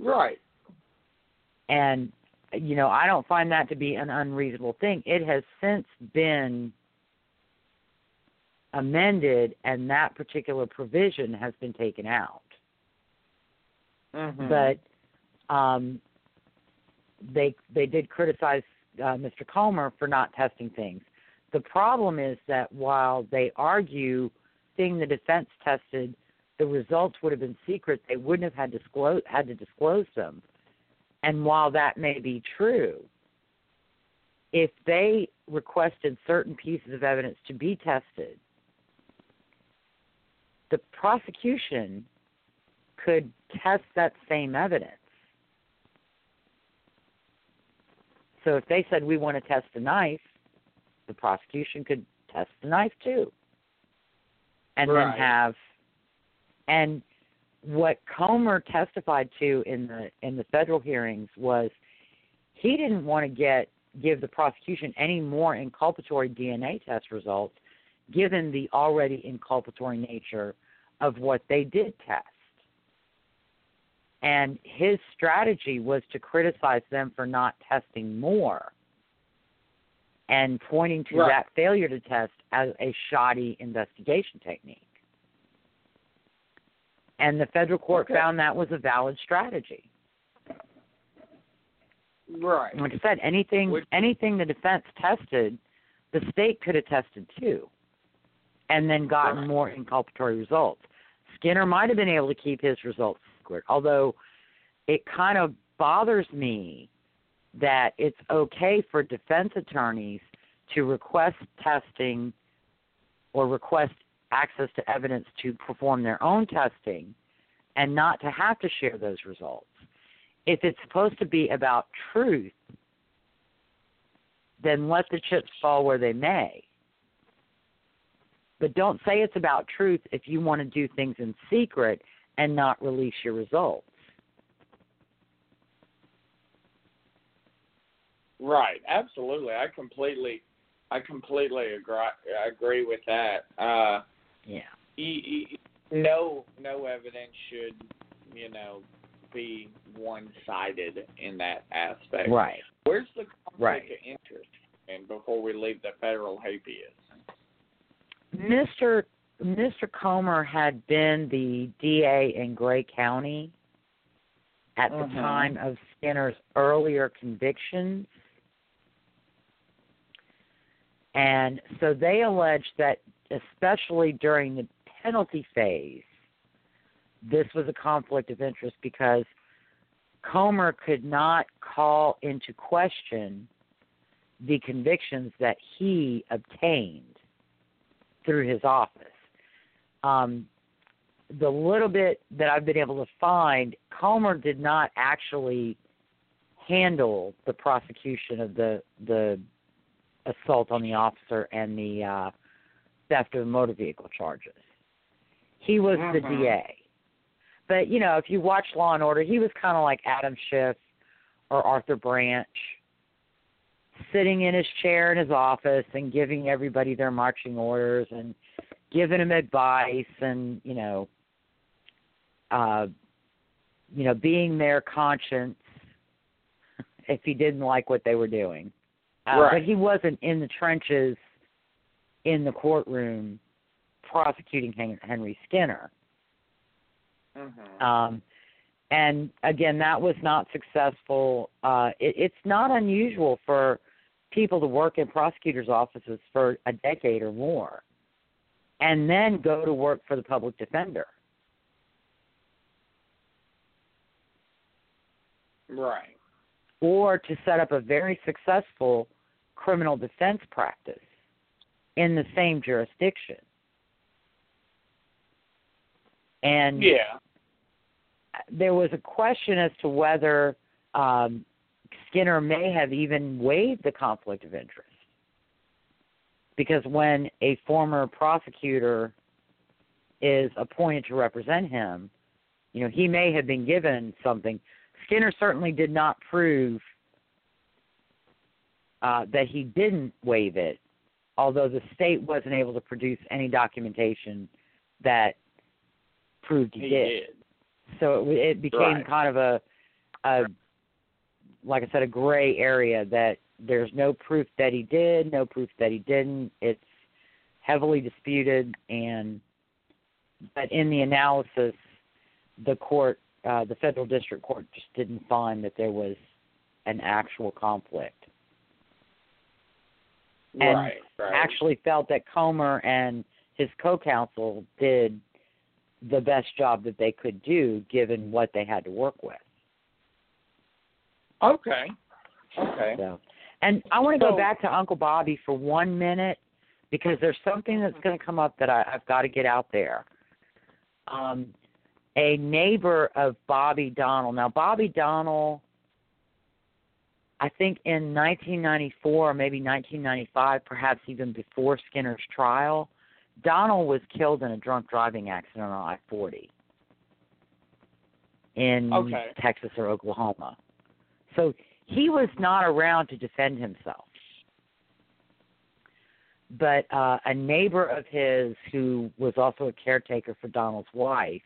Right. and you know i don't find that to be an unreasonable thing it has since been amended and that particular provision has been taken out Mm-hmm. but um, they they did criticize uh, Mr. Comer for not testing things. The problem is that while they argue seeing the defense tested, the results would have been secret. They wouldn't have had disclose had to disclose them. And while that may be true, if they requested certain pieces of evidence to be tested, the prosecution could test that same evidence. So if they said we want to test the knife, the prosecution could test the knife too. And Right. then have and what Comer testified to in the in the federal hearings was he didn't want to get give the prosecution any more inculpatory DNA test results given the already inculpatory nature of what they did test. And his strategy was to criticize them for not testing more and pointing to Right. that failure to test as a shoddy investigation technique. And the federal court Okay. found that was a valid strategy. Right. Like I said, anything Which- anything the defense tested, the state could have tested too, and then gotten Right. more inculpatory results. Skinner might have been able to keep his results secret, although it kind of bothers me that it's okay for defense attorneys to request testing or request access to evidence to perform their own testing and not to have to share those results. If it's supposed to be about truth, then let the chips fall where they may. But don't say it's about truth if you want to do things in secret and not release your results. Right. Absolutely. I completely, I completely agree. Agree with that. Uh, Yeah. e- e- no, no evidence should, you know, be one-sided in that aspect. Right. Where's the conflict Right. of interest? And before we leave the federal habeas. Mr. Mr. Comer had been the DA in Gray County at the Mhm. time of Skinner's earlier convictions. And so they alleged that, especially during the penalty phase, this was a conflict of interest because Comer could not call into question the convictions that he obtained through his office. Um, the little bit that I've been able to find, Comer did not actually handle the prosecution of the the assault on the officer and the uh, theft of motor vehicle charges. He was the DA. But you know, if you watch Law and Order, he was kind of like Adam Schiff or Arthur Branch, sitting in his chair in his office and giving everybody their marching orders and giving him advice and you know, uh, you know, being their conscience if he didn't like what they were doing. Uh, Right. But he wasn't in the trenches in the courtroom prosecuting Henry Skinner. Mhm. Um, and again, that was not successful. Uh, it, it's not unusual for people to work in prosecutors' offices for a decade or more, and then go to work for the public defender. Right. or to set up a very successful criminal defense practice in the same jurisdiction. And Yeah. there was a question as to whether um, Skinner may have even waived the conflict of interest. Because when a former prosecutor is appointed to represent him, you know, he may have been given something. Skinner certainly did not prove uh, that he didn't waive it, although the state wasn't able to produce any documentation that proved he, He did. did. So it, it became Right. kind of a, a, like I said, a gray area that there's no proof that he did, no proof that he didn't. It's heavily disputed, and but in the analysis, the court, uh, the federal district court, just didn't find that there was an actual conflict. And right. Right. Actually, felt that Comer and his co-counsel did the best job that they could do given what they had to work with. Okay. Okay. So, and I want to go So- back to Uncle Bobby for one minute because there's something that's going to come up that I, I've got to get out there. Um, a neighbor of Bobby Donnell. Now, Bobby Donnell, I think in 1994 maybe 1995, perhaps even before Skinner's trial, Donnell was killed in a drunk driving accident on I-40 in Okay. Texas or Oklahoma. So he was not around to defend himself. But uh, a neighbor of his, who was also a caretaker for Donnell's wife,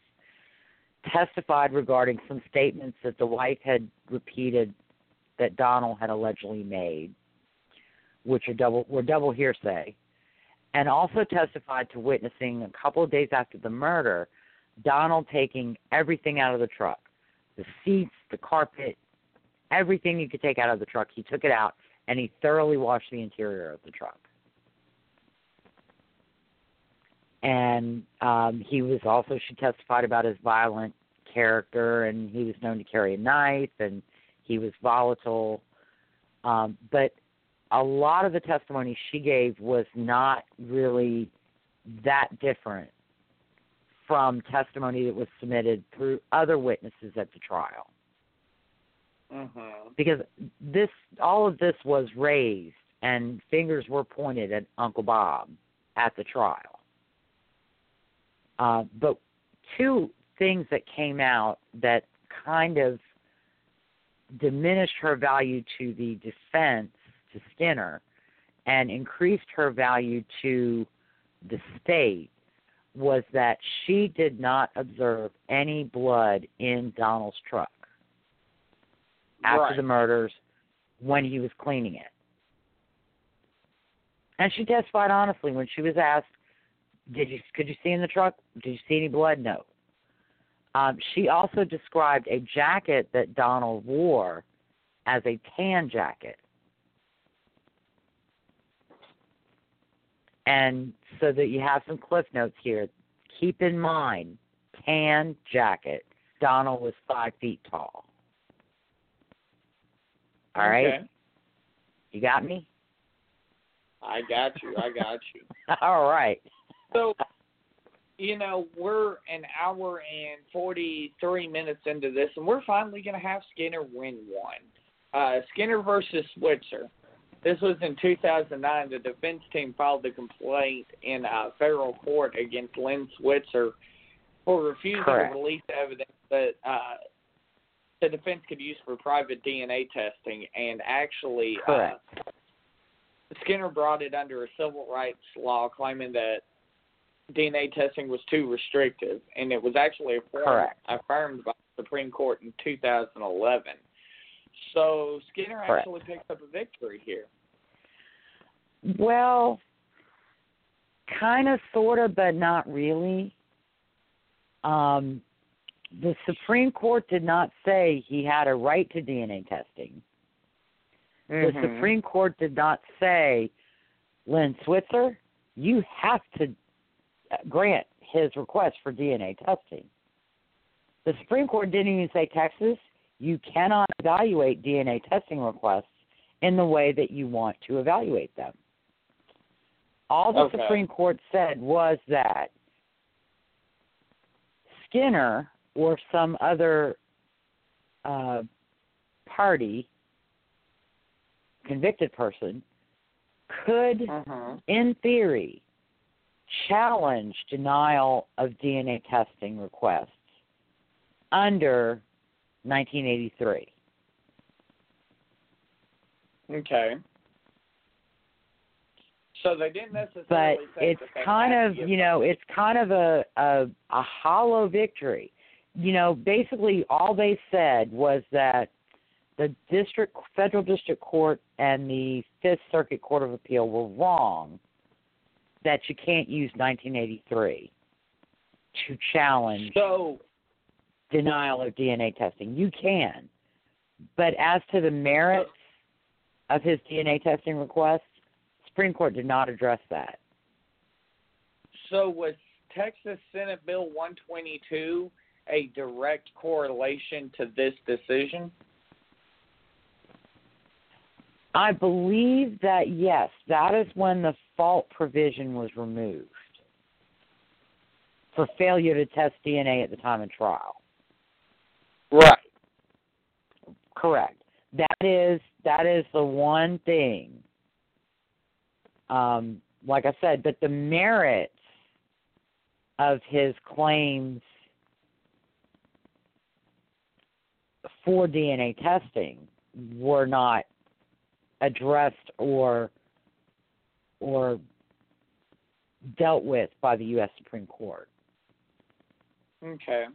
testified regarding some statements that the wife had repeated that Donnell had allegedly made, which are double were double hearsay, and also testified to witnessing a couple of days after the murder, Donnell taking everything out of the truck, the seats, the carpet, everything you could take out of the truck. He took it out and he thoroughly washed the interior of the truck. And um, he was also, she testified about his violent character, and he was known to carry a knife, and he was volatile. Um, but a lot of the testimony she gave was not really that different from testimony that was submitted through other witnesses at the trial Mhm. because this all of this was raised and fingers were pointed at Uncle Bob at the trial. Uh, but two things that came out that kind of diminished her value to the defense to Skinner and increased her value to the state was that she did not observe any blood in Donnell's truck after Right. the murders when he was cleaning it. And she testified honestly when she was asked, "Did you could you see in the truck? Did you see any blood?" No. Um, she also described a jacket that Donnell wore as a tan jacket. And so that you have some cliff notes here, keep in mind, tan jacket. Donnell was five feet tall. All right, Okay. you got me. I got you. I got you. All right. So, you know, we're an hour and 43 minutes into this, and we're finally going to have Skinner win one. Uh, Skinner versus Switzer. This was in 2009. The defense team filed a complaint in uh, federal court against Lynn Switzer for refusing Correct. to release evidence that uh, the defense could use for private DNA testing, and actually, Correct. Uh, Skinner brought it under a civil rights law, claiming that DNA testing was too restrictive, and it was actually affirmed, Correct. affirmed by the Supreme Court in 2011. So Skinner Correct. actually picked up a victory here. Well, kind of, sort of, but not really. Um, the Supreme Court did not say he had a right to DNA testing. The Mm-hmm. Supreme Court did not say, Lynn Switzer, you have to uh, grant his request for DNA testing. The Supreme Court didn't even say, Texas, you cannot evaluate DNA testing requests in the way that you want to evaluate them. All the Okay. Supreme Court said was that Skinner or some other uh, party, convicted person, could, Uh-huh. in theory, challenge denial of DNA testing requests under 1983. Okay. So they didn't but necessarily say it's kind of you know it's kind of a, a a hollow victory you know basically all they said was that the district federal district court and the fifth circuit court of appeal were wrong that you can't use 1983 to challenge So denial of dna testing. You can. But as to the merits of his dna testing request supreme court did not address that. So was Texas Senate Bill 122 a direct correlation to this decision? I believe that yes, that is when the fault provision was removed for failure to test DNA at the time of trial. Right. Correct. That is that is the one thing. Um, like I said, but the merits of his claims for DNA testing were not addressed or or dealt with by the U.S. Supreme Court. Okay.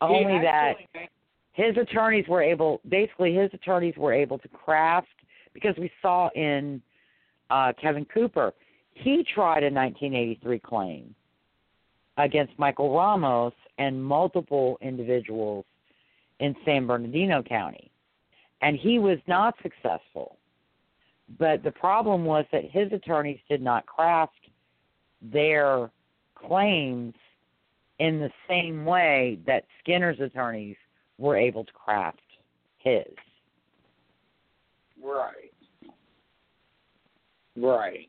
Only He that actually- his attorneys were able basically his attorneys were able to craft because we saw in uh Kevin Cooper he tried a 1983 claim against Michael Ramos and multiple individuals in San Bernardino County and he was not successful but the problem was that his attorneys did not craft their claims in the same way that Skinner's attorneys were able to craft his. Right. Right.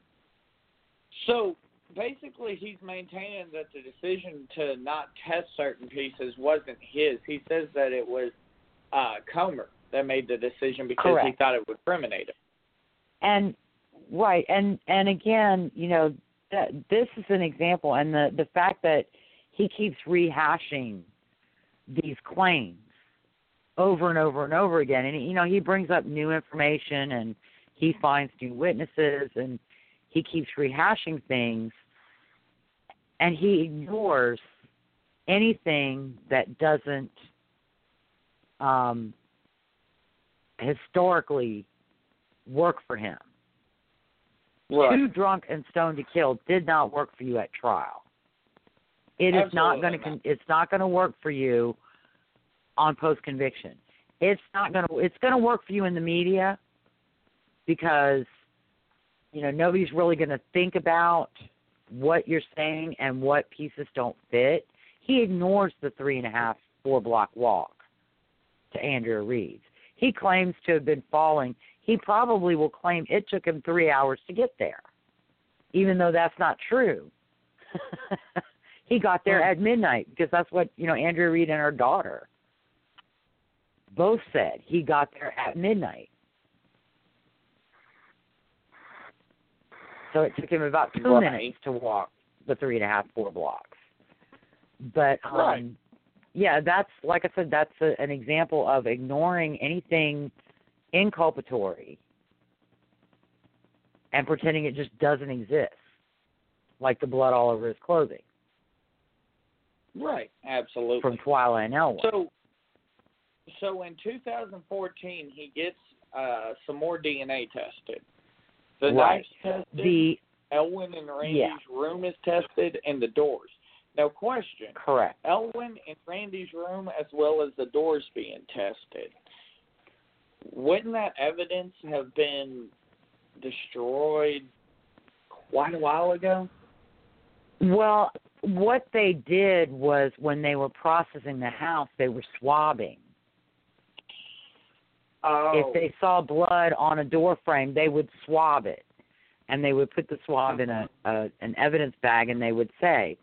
So basically, he's maintaining that the decision to not test certain pieces wasn't his. He says that it was uh, Comer that made the decision because he thought it would criminate him. And right, and and again, you know, that this is an example and the the fact that he keeps rehashing these claims over and over and over again and you know, he brings up new information and he finds new witnesses and he keeps rehashing things and he ignores anything that doesn't um historically work for him. Too drunk and stoned to kill did not work for you at trial. It is not going to it's not going to work for you on post conviction. It's not going to it's going to work for you in the media because you know, nobody's really going to think about what you're saying and what pieces don't fit. He ignores the three and a half, four block walk to Andrea Reed's. He claims to have been falling. He probably will claim it took him three hours to get there, even though that's not true. he got there at midnight because that's what you know Andrea Reed and her daughter both said. He got there at midnight. So it took him about two Right. minutes to walk the three and a half, four blocks. But um, Right. yeah, that's like I said, that's a, an example of ignoring anything inculpatory and pretending it just doesn't exist, like the blood all over his clothing Right. Absolutely. from Twila and Elwood. So, so in 2014, he gets uh, some more DNA tested. The Right. knife's tested. the Elwin and Randy's Yeah. room is tested, and the doors. Now, question: correct. Elwin and Randy's room, as well as the doors being tested. Wouldn't that evidence have been destroyed quite a while ago? Well, what they did was when they were processing the house, they were swabbing. Oh, If they saw blood on a door frame, they would swab it, and they would put the swab in a, a an evidence bag, and they would say,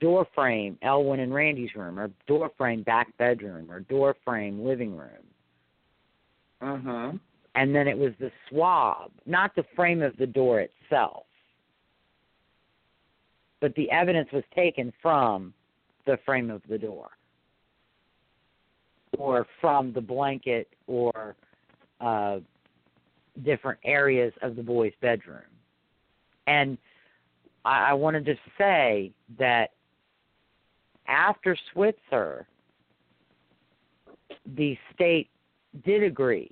door frame Elwin and Randy's room, or door frame back bedroom, or door frame living room, uh huh. and then it was the swab, not the frame of the door itself, but the evidence was taken from the frame of the door or from the blanket or uh, different areas of the boy's bedroom. And I, I wanted to say that after Switzer, the state did agree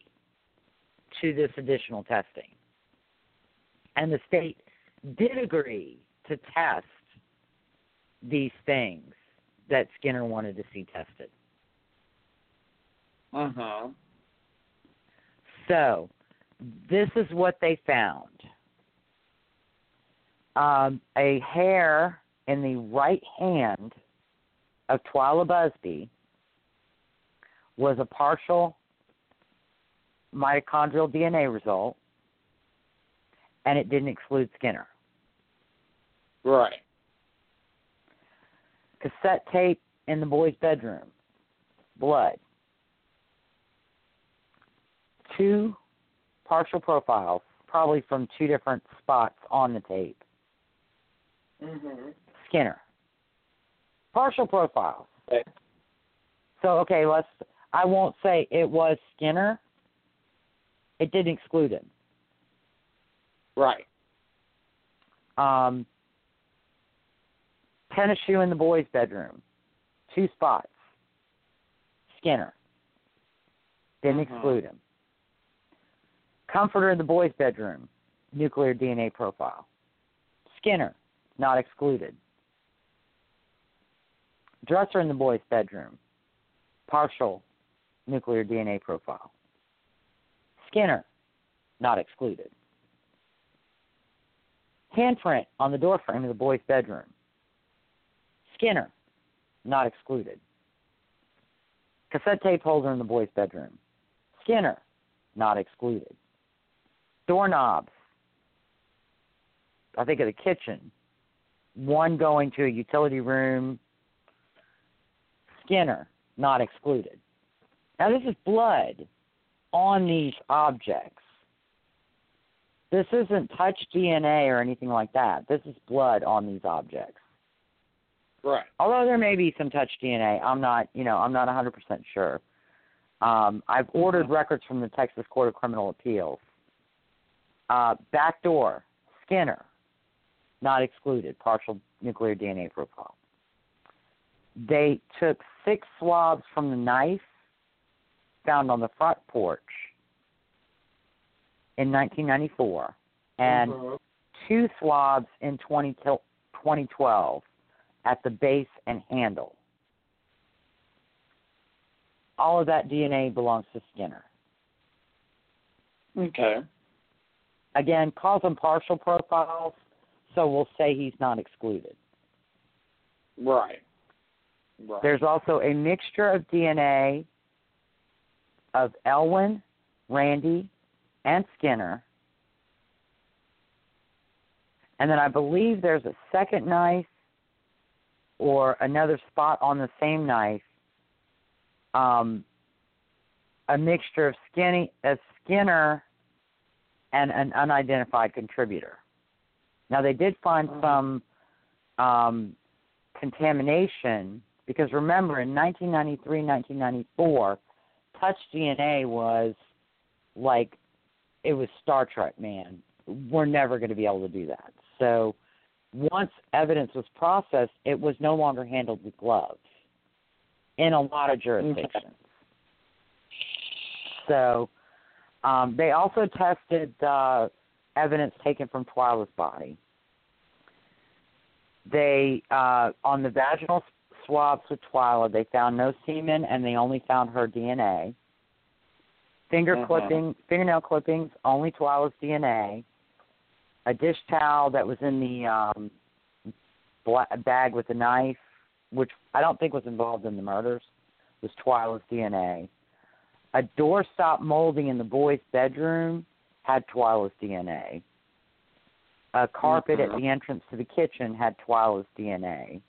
to this additional testing. And the state did agree to test these things that Skinner wanted to see tested. Uh huh. So, this is what they found um, a hair in the right hand of Twila Busby was a partial mitochondrial DNA result, and it didn't exclude Skinner. Right. Cassette tape in the boy's bedroom, blood. Two partial profiles, probably from two different spots on the tape. Mhm. Skinner. Partial profiles. Okay. So okay, let's. I won't say it was Skinner. It didn't exclude him. Right. Um, tennis shoe in the boys' bedroom, two spots. Skinner. Didn't Mhm. exclude him. Comforter in the boys' bedroom, nuclear DNA profile. Skinner, not excluded. Dresser in the boys' bedroom, partial nuclear DNA profile. Skinner, not excluded. Handprint on the doorframe of the boys' bedroom. Skinner, not excluded. Cassette tape holder in the boys' bedroom. Skinner, not excluded. Doorknobs. I think of the kitchen. One going to a utility room. Skinner, not excluded. Now, this is blood on these objects. This isn't touch DNA or anything like that. This is blood on these objects. Right. Although there may be some touch DNA, I'm not, you know, I'm not 100% sure. Um, I've ordered records from the Texas Court of Criminal Appeals. Uh, back door, Skinner, not excluded, partial nuclear DNA profile. They took six swabs from the knife found on the front porch in 1994 and Mhm. two swabs in 20, 2012 at the base and handle. All of that DNA belongs to Skinner. Okay. Again, calls them partial profiles, so we'll say he's not excluded. Right. Right. There's also a mixture of DNA of Elwin, Randy, and Skinner. And then I believe there's a second knife or another spot on the same knife, um, a mixture of skinny, a Skinner and an unidentified contributor. Now they did find Mhm. some um, contamination because remember in 1993, 1994, touch DNA was like it was Star Trek, man. We're never going to be able to do that. So once evidence was processed, it was no longer handled with gloves in a lot of jurisdictions. So um, they also tested uh, evidence taken from Twila's body. They uh, on the vaginal swabs with Twila, they found no semen, and they only found her DNA. Finger Mhm. clipping, fingernail clippings, only Twila's DNA. A dish towel that was in the um, bla- bag with a knife, which I don't think was involved in the murders, was Twila's DNA. A doorstop molding in the boys' bedroom had Twila's DNA. A carpet at Mhm. the entrance to the kitchen had Twila's DNA.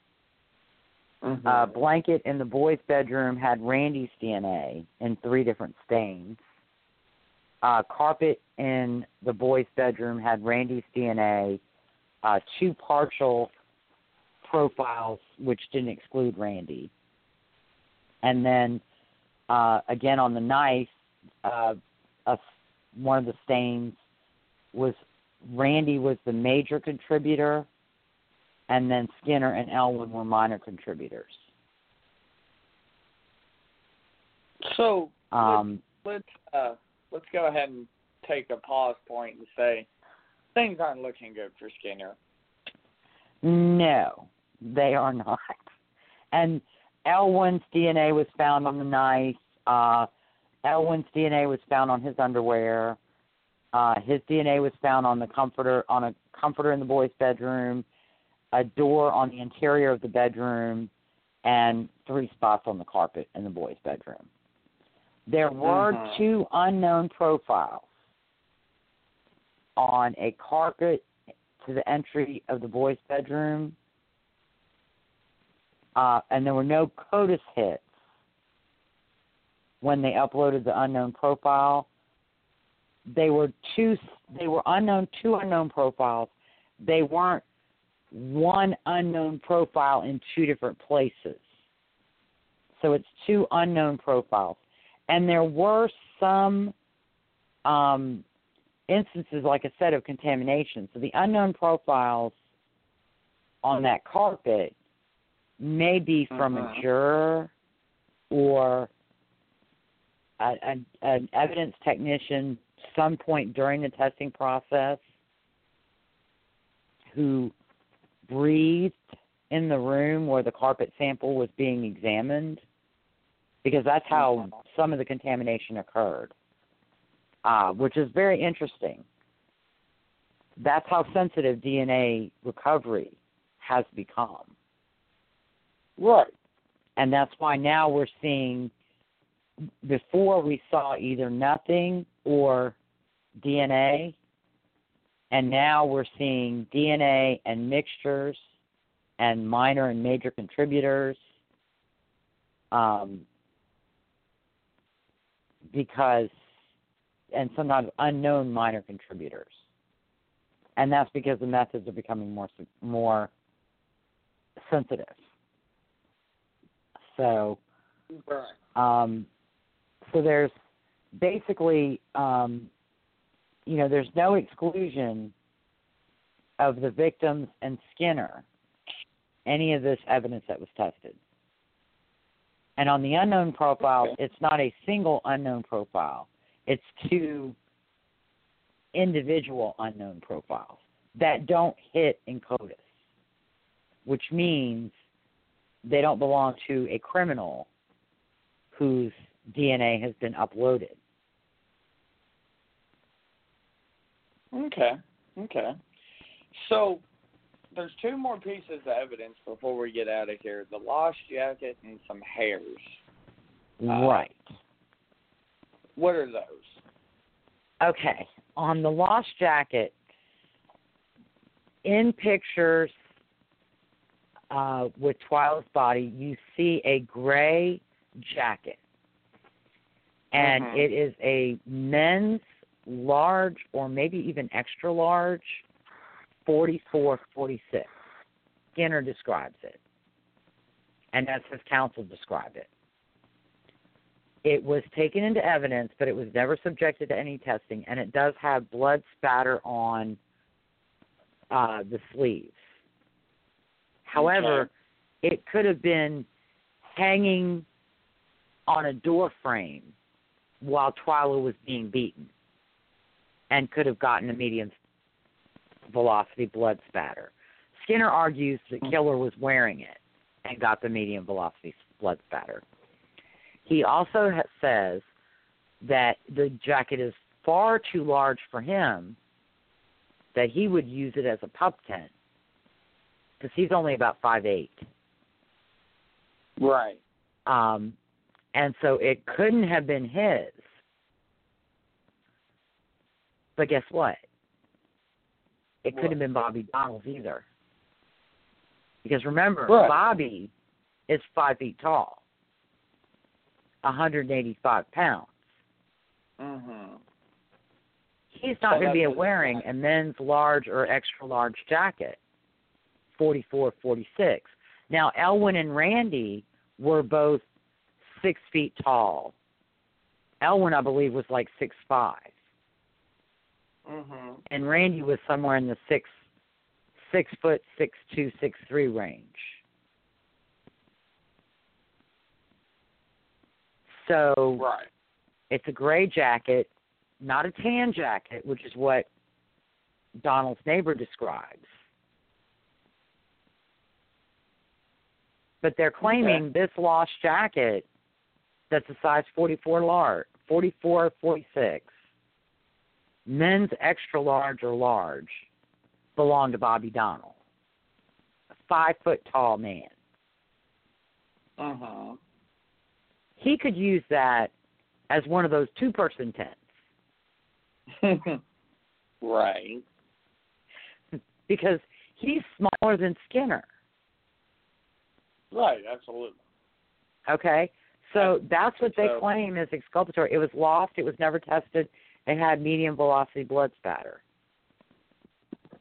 Mhm. A blanket in the boys' bedroom had Randy's DNA in three different stains. Uh, carpet in the boys' bedroom had Randy's DNA. Uh, two partial profiles, which didn't exclude Randy. And then uh, again on the knife, uh, a, one of the stains was Randy was the major contributor, and then Skinner and Elwin were minor contributors. so Um, let's uh, let's go ahead and take a pause point and say things aren't looking good for Skinner. no, they are not. And Elwin's DNA was found on the knife. Uh, Elwin's DNA was found on his underwear. Uh, his DNA was found on the comforter on a comforter in the boys' bedroom, a door on the interior of the bedroom, and three spots on the carpet in the boys' bedroom. There were Mhm. two unknown profiles on a carpet to the entry of the boys' bedroom, uh, and there were no CODIS hits when they uploaded the unknown profile. They were two. They were unknown, two unknown profiles. They weren't one unknown profile in two different places. So it's two unknown profiles, and there were some um, instances, like I said, of contamination. So the unknown profiles on that carpet may be from Mhm. a juror or a, a, an evidence technician some point during the testing process who breathed in the room where the carpet sample was being examined because that's how Mhm. some of the contamination occurred, uh, which is very interesting. That's how sensitive DNA recovery has become. Right. And that's why now we're seeing, before we saw either nothing or DNA, and now we're seeing DNA and mixtures and minor and major contributors. Um, because, and sometimes unknown minor contributors. And that's because the methods are becoming more more sensitive. So, Right. um, so there's basically, um, you know, there's no exclusion of the victims and Skinner, any of this evidence that was tested. And on the unknown profiles, Okay. it's not a single unknown profile. It's two individual unknown profiles that don't hit in CODIS, which means they don't belong to a criminal whose DNA has been uploaded. Okay. Okay. So there's two more pieces of evidence before we get out of here: the lost jacket and some hairs. Uh, right. What are those? Okay. On the lost jacket, in pictures uh, with Twila's body, you see a gray jacket. And Mhm. it is a men's large or maybe even extra large 44 46. Skinner describes it. And as his counsel described it. It was taken into evidence, but it was never subjected to any testing, and it does have blood spatter on uh, the sleeves. However, it could have been hanging on a door frame while Twila was being beaten and could have gotten a medium velocity blood spatter. Skinner argues the mm-hmm. killer was wearing it and got the medium velocity blood spatter. He also ha- says that the jacket is far too large for him, that he would use it as a pup tent because he's only about five eight. Right. Um, and so it couldn't have been his. But guess what? It couldn't have been Bobby Donnell's either. Because remember, Right. Bobby is five feet tall, 185 pounds. Mm-hmm. He's not So going to be wearing a men's large or extra large jacket, 44, 46. Now, Elwin and Randy were both six feet tall. Elwin, I believe, was like six five, Mm-hmm. and Randy was somewhere in the six six foot six two six three range. So Right. It's a gray jacket, not a tan jacket, which is what Donnell's neighbor describes. But they're claiming this lost jacket that's a size 44 large, 44 46, men's extra large or large, belong to Bobby Donnell. A five foot tall man. Uh huh. He could use that as one of those two person tents. right. because he's smaller than Skinner. Right. Absolutely. Okay? So that's what they So- claim is exculpatory. It was lost, it was never tested, it had medium velocity blood spatter.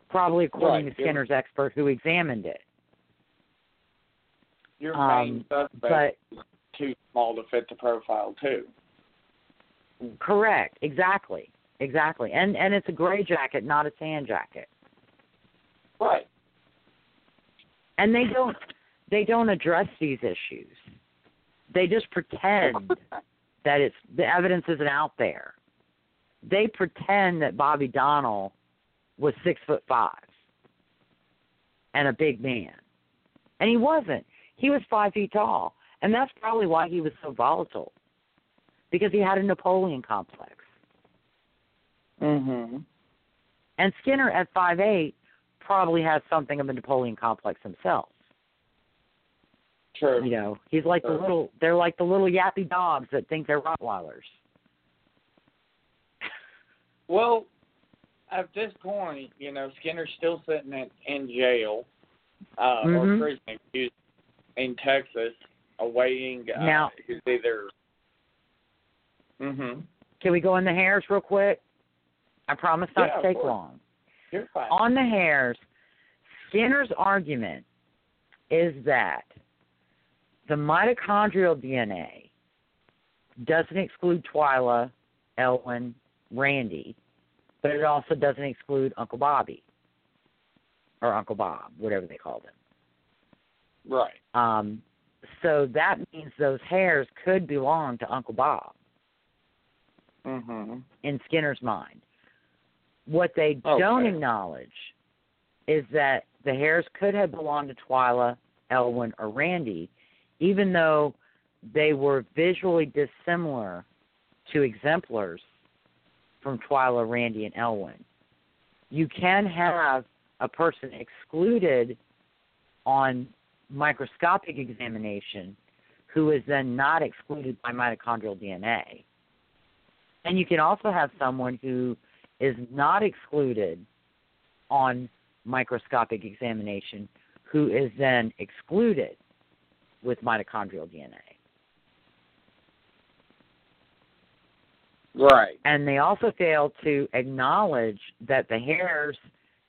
Probably according Right, to yeah. Skinner's expert who examined it. Your Um, main suspect But too small to fit the profile too. correct, exactly. Exactly. And and it's a gray jacket, not a tan jacket. Right. And they don't they don't address these issues. They just pretend that it's the evidence isn't out there. They pretend that Bobby Donnell was six foot five and a big man. And he wasn't. He was five feet tall. And that's probably why he was so volatile. Because he had a Napoleon complex. Mhm. And Skinner at five eight probably has something of a Napoleon complex himself. True. You know, he's like the little they're like the little yappy dogs that think they're Rottweilers. Well, at this point, you know, Skinner's still sitting in, in jail, uh, Mhm. or prison in Texas, awaiting uh, Now- his either. Mhm. Can we go in the hairs real quick? I promise not Yeah, to take long. You're fine. On the hairs, Skinner's argument is that the mitochondrial DNA doesn't exclude Twila, Elwin, Randy, but it also doesn't exclude Uncle Bobby or Uncle Bob, whatever they called him. Right. Um, so that means those hairs could belong to Uncle Bob Mm-hmm. in Skinner's mind. What they Okay. don't acknowledge is that the hairs could have belonged to Twila, Elwin, or Randy, even though they were visually dissimilar to exemplars from Twila, Randy, and Elwin. you can have a person excluded on microscopic examination who is then not excluded by mitochondrial DNA. And you can also have someone who is not excluded on microscopic examination who is then excluded with mitochondrial DNA. Right. And they also fail to acknowledge that the hairs,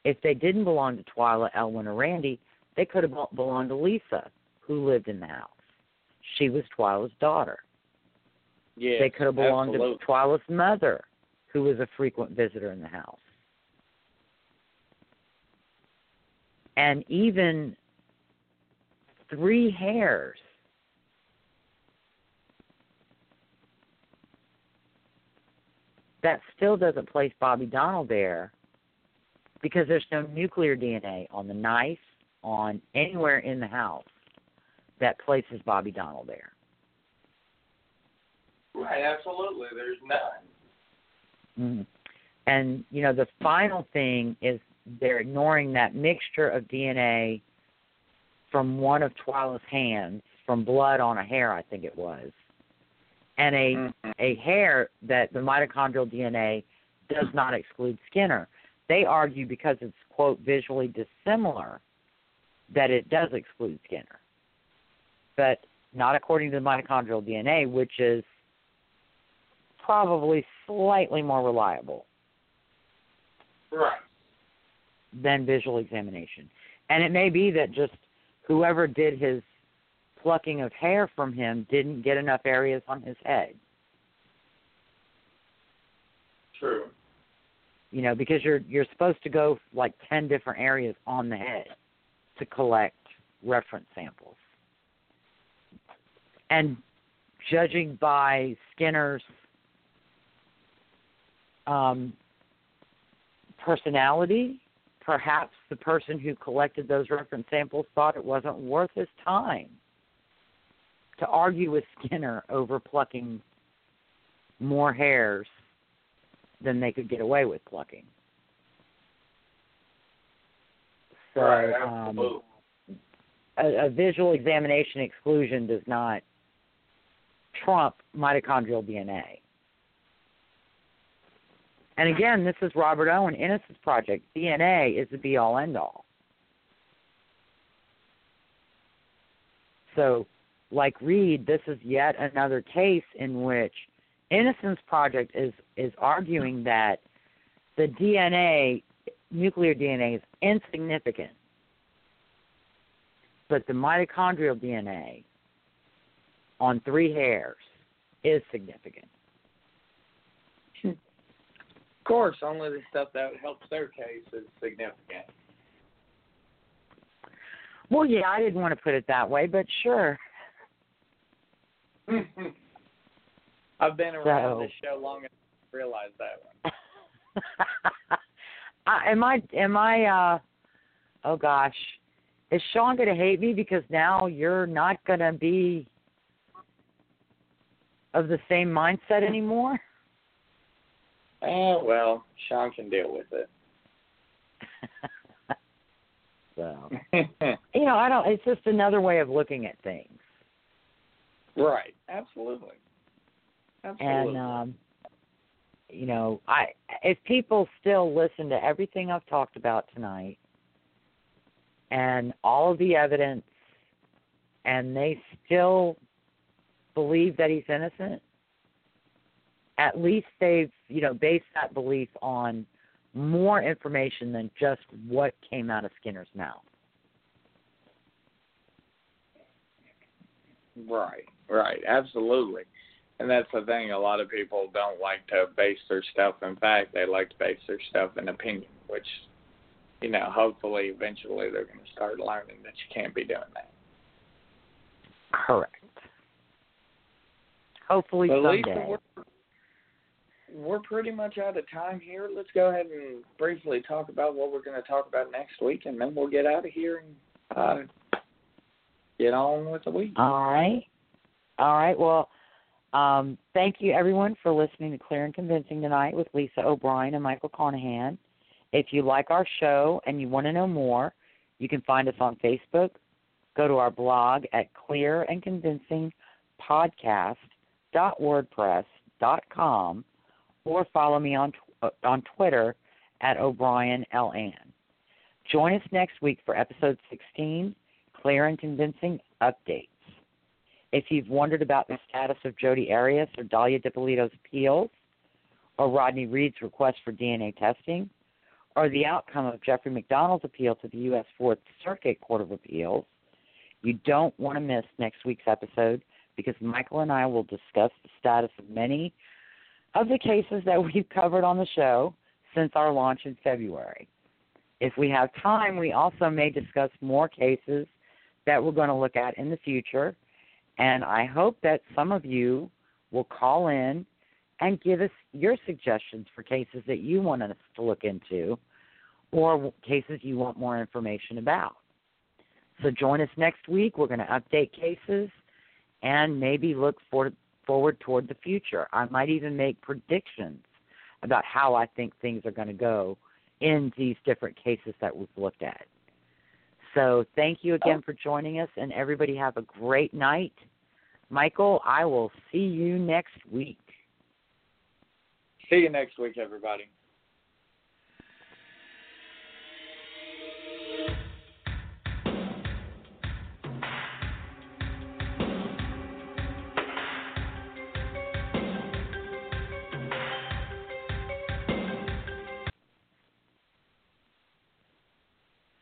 if they didn't belong to Twila, Elwin, or Randy, they could have belonged to Lisa, who lived in the house. She was Twila's daughter. Yeah. they could have belonged absolutely. to Twila's mother, who was a frequent visitor in the house. And even three hairs that still doesn't place Bobby Donnell there because there's no nuclear DNA on the knife, on anywhere in the house that places Bobby Donnell there. Right, absolutely. There's none. Mm-hmm. And you know, the final thing is they're ignoring that mixture of DNA from one of Twila's hands, from blood on a hair, I think it was, and a Mhm. a hair that the mitochondrial DNA does not exclude Skinner. They argue because it's quote visually dissimilar that it does exclude Skinner, but not according to the mitochondrial DNA, which is probably slightly more reliable Right. than visual examination. And it may be that just whoever did his plucking of hair from him didn't get enough areas on his head. True. You know, because you're you're supposed to go like 10 different areas on the head to collect reference samples. And judging by Skinner's um, personality, perhaps the person who collected those reference samples thought it wasn't worth his time to argue with Skinner over plucking more hairs than they could get away with plucking. So right, um, a, a visual examination exclusion does not trump mitochondrial DNA. And again, this is Robert Owen Innocence Project. DNA is the be all end all. So, like Reed, this is yet another case in which Innocence Project is is arguing that the DNA, nuclear DNA, is insignificant, but the mitochondrial DNA on three hairs is significant. Of course, only the stuff that helps their case is significant. Well, yeah, I didn't want to put it that way, but sure. I've been around So- this show long enough to realize that one. am I? Am I? uh Oh gosh, is Sean going to hate me because now you're not going to be of the same mindset anymore? Eh, well, Sean can deal with it. so you know, I don't. It's just another way of looking at things. right, absolutely. Absolutely. And um you know, I if people still listen to everything I've talked about tonight and all of the evidence and they still believe that he's innocent, at least they've, you know, based that belief on more information than just what came out of Skinner's mouth. Right, right, absolutely. And that's the thing, a lot of people don't like to base their stuff in fact, they like to base their stuff in opinion, which, you know, hopefully eventually they're going to start learning that you can't be doing that. Correct. Hopefully But someday. Lisa, we're, we're pretty much out of time here. Let's go ahead and briefly talk about what we're going to talk about next week, and then we'll get out of here and uh, get on with the week. All right. All right. Well, um, thank you everyone for listening to Clear and Convincing tonight with Lisa O'Brien and Michael Carnahan. If you like our show and you want to know more, you can find us on Facebook. Go to our blog at clearandconvincingpodcast.wordpress.com or follow me on uh, on Twitter at O'Brien LN. Join us next week for episode 16, Clear and Convincing Updates. If you've wondered about the status of Jodi Arias or Dahlia Dippolito's appeals, or Rodney Reed's request for DNA testing, or the outcome of Jeffrey MacDonald's appeal to the U.S. Fourth Circuit Court of Appeals, you don't want to miss next week's episode because Michael and I will discuss the status of many of the cases that we've covered on the show since our launch in February. If we have time, we also may discuss more cases that we're going to look at in the future. And I hope that some of you will call in and give us your suggestions for cases that you want us to look into or cases you want more information about. So join us next week. We're going to update cases and maybe look for, forward toward the future. I might even make predictions about how I think things are going to go in these different cases that we've looked at. So thank you again oh. for joining us, and everybody have a great night. Michael, I will see you next week. See you next week, everybody.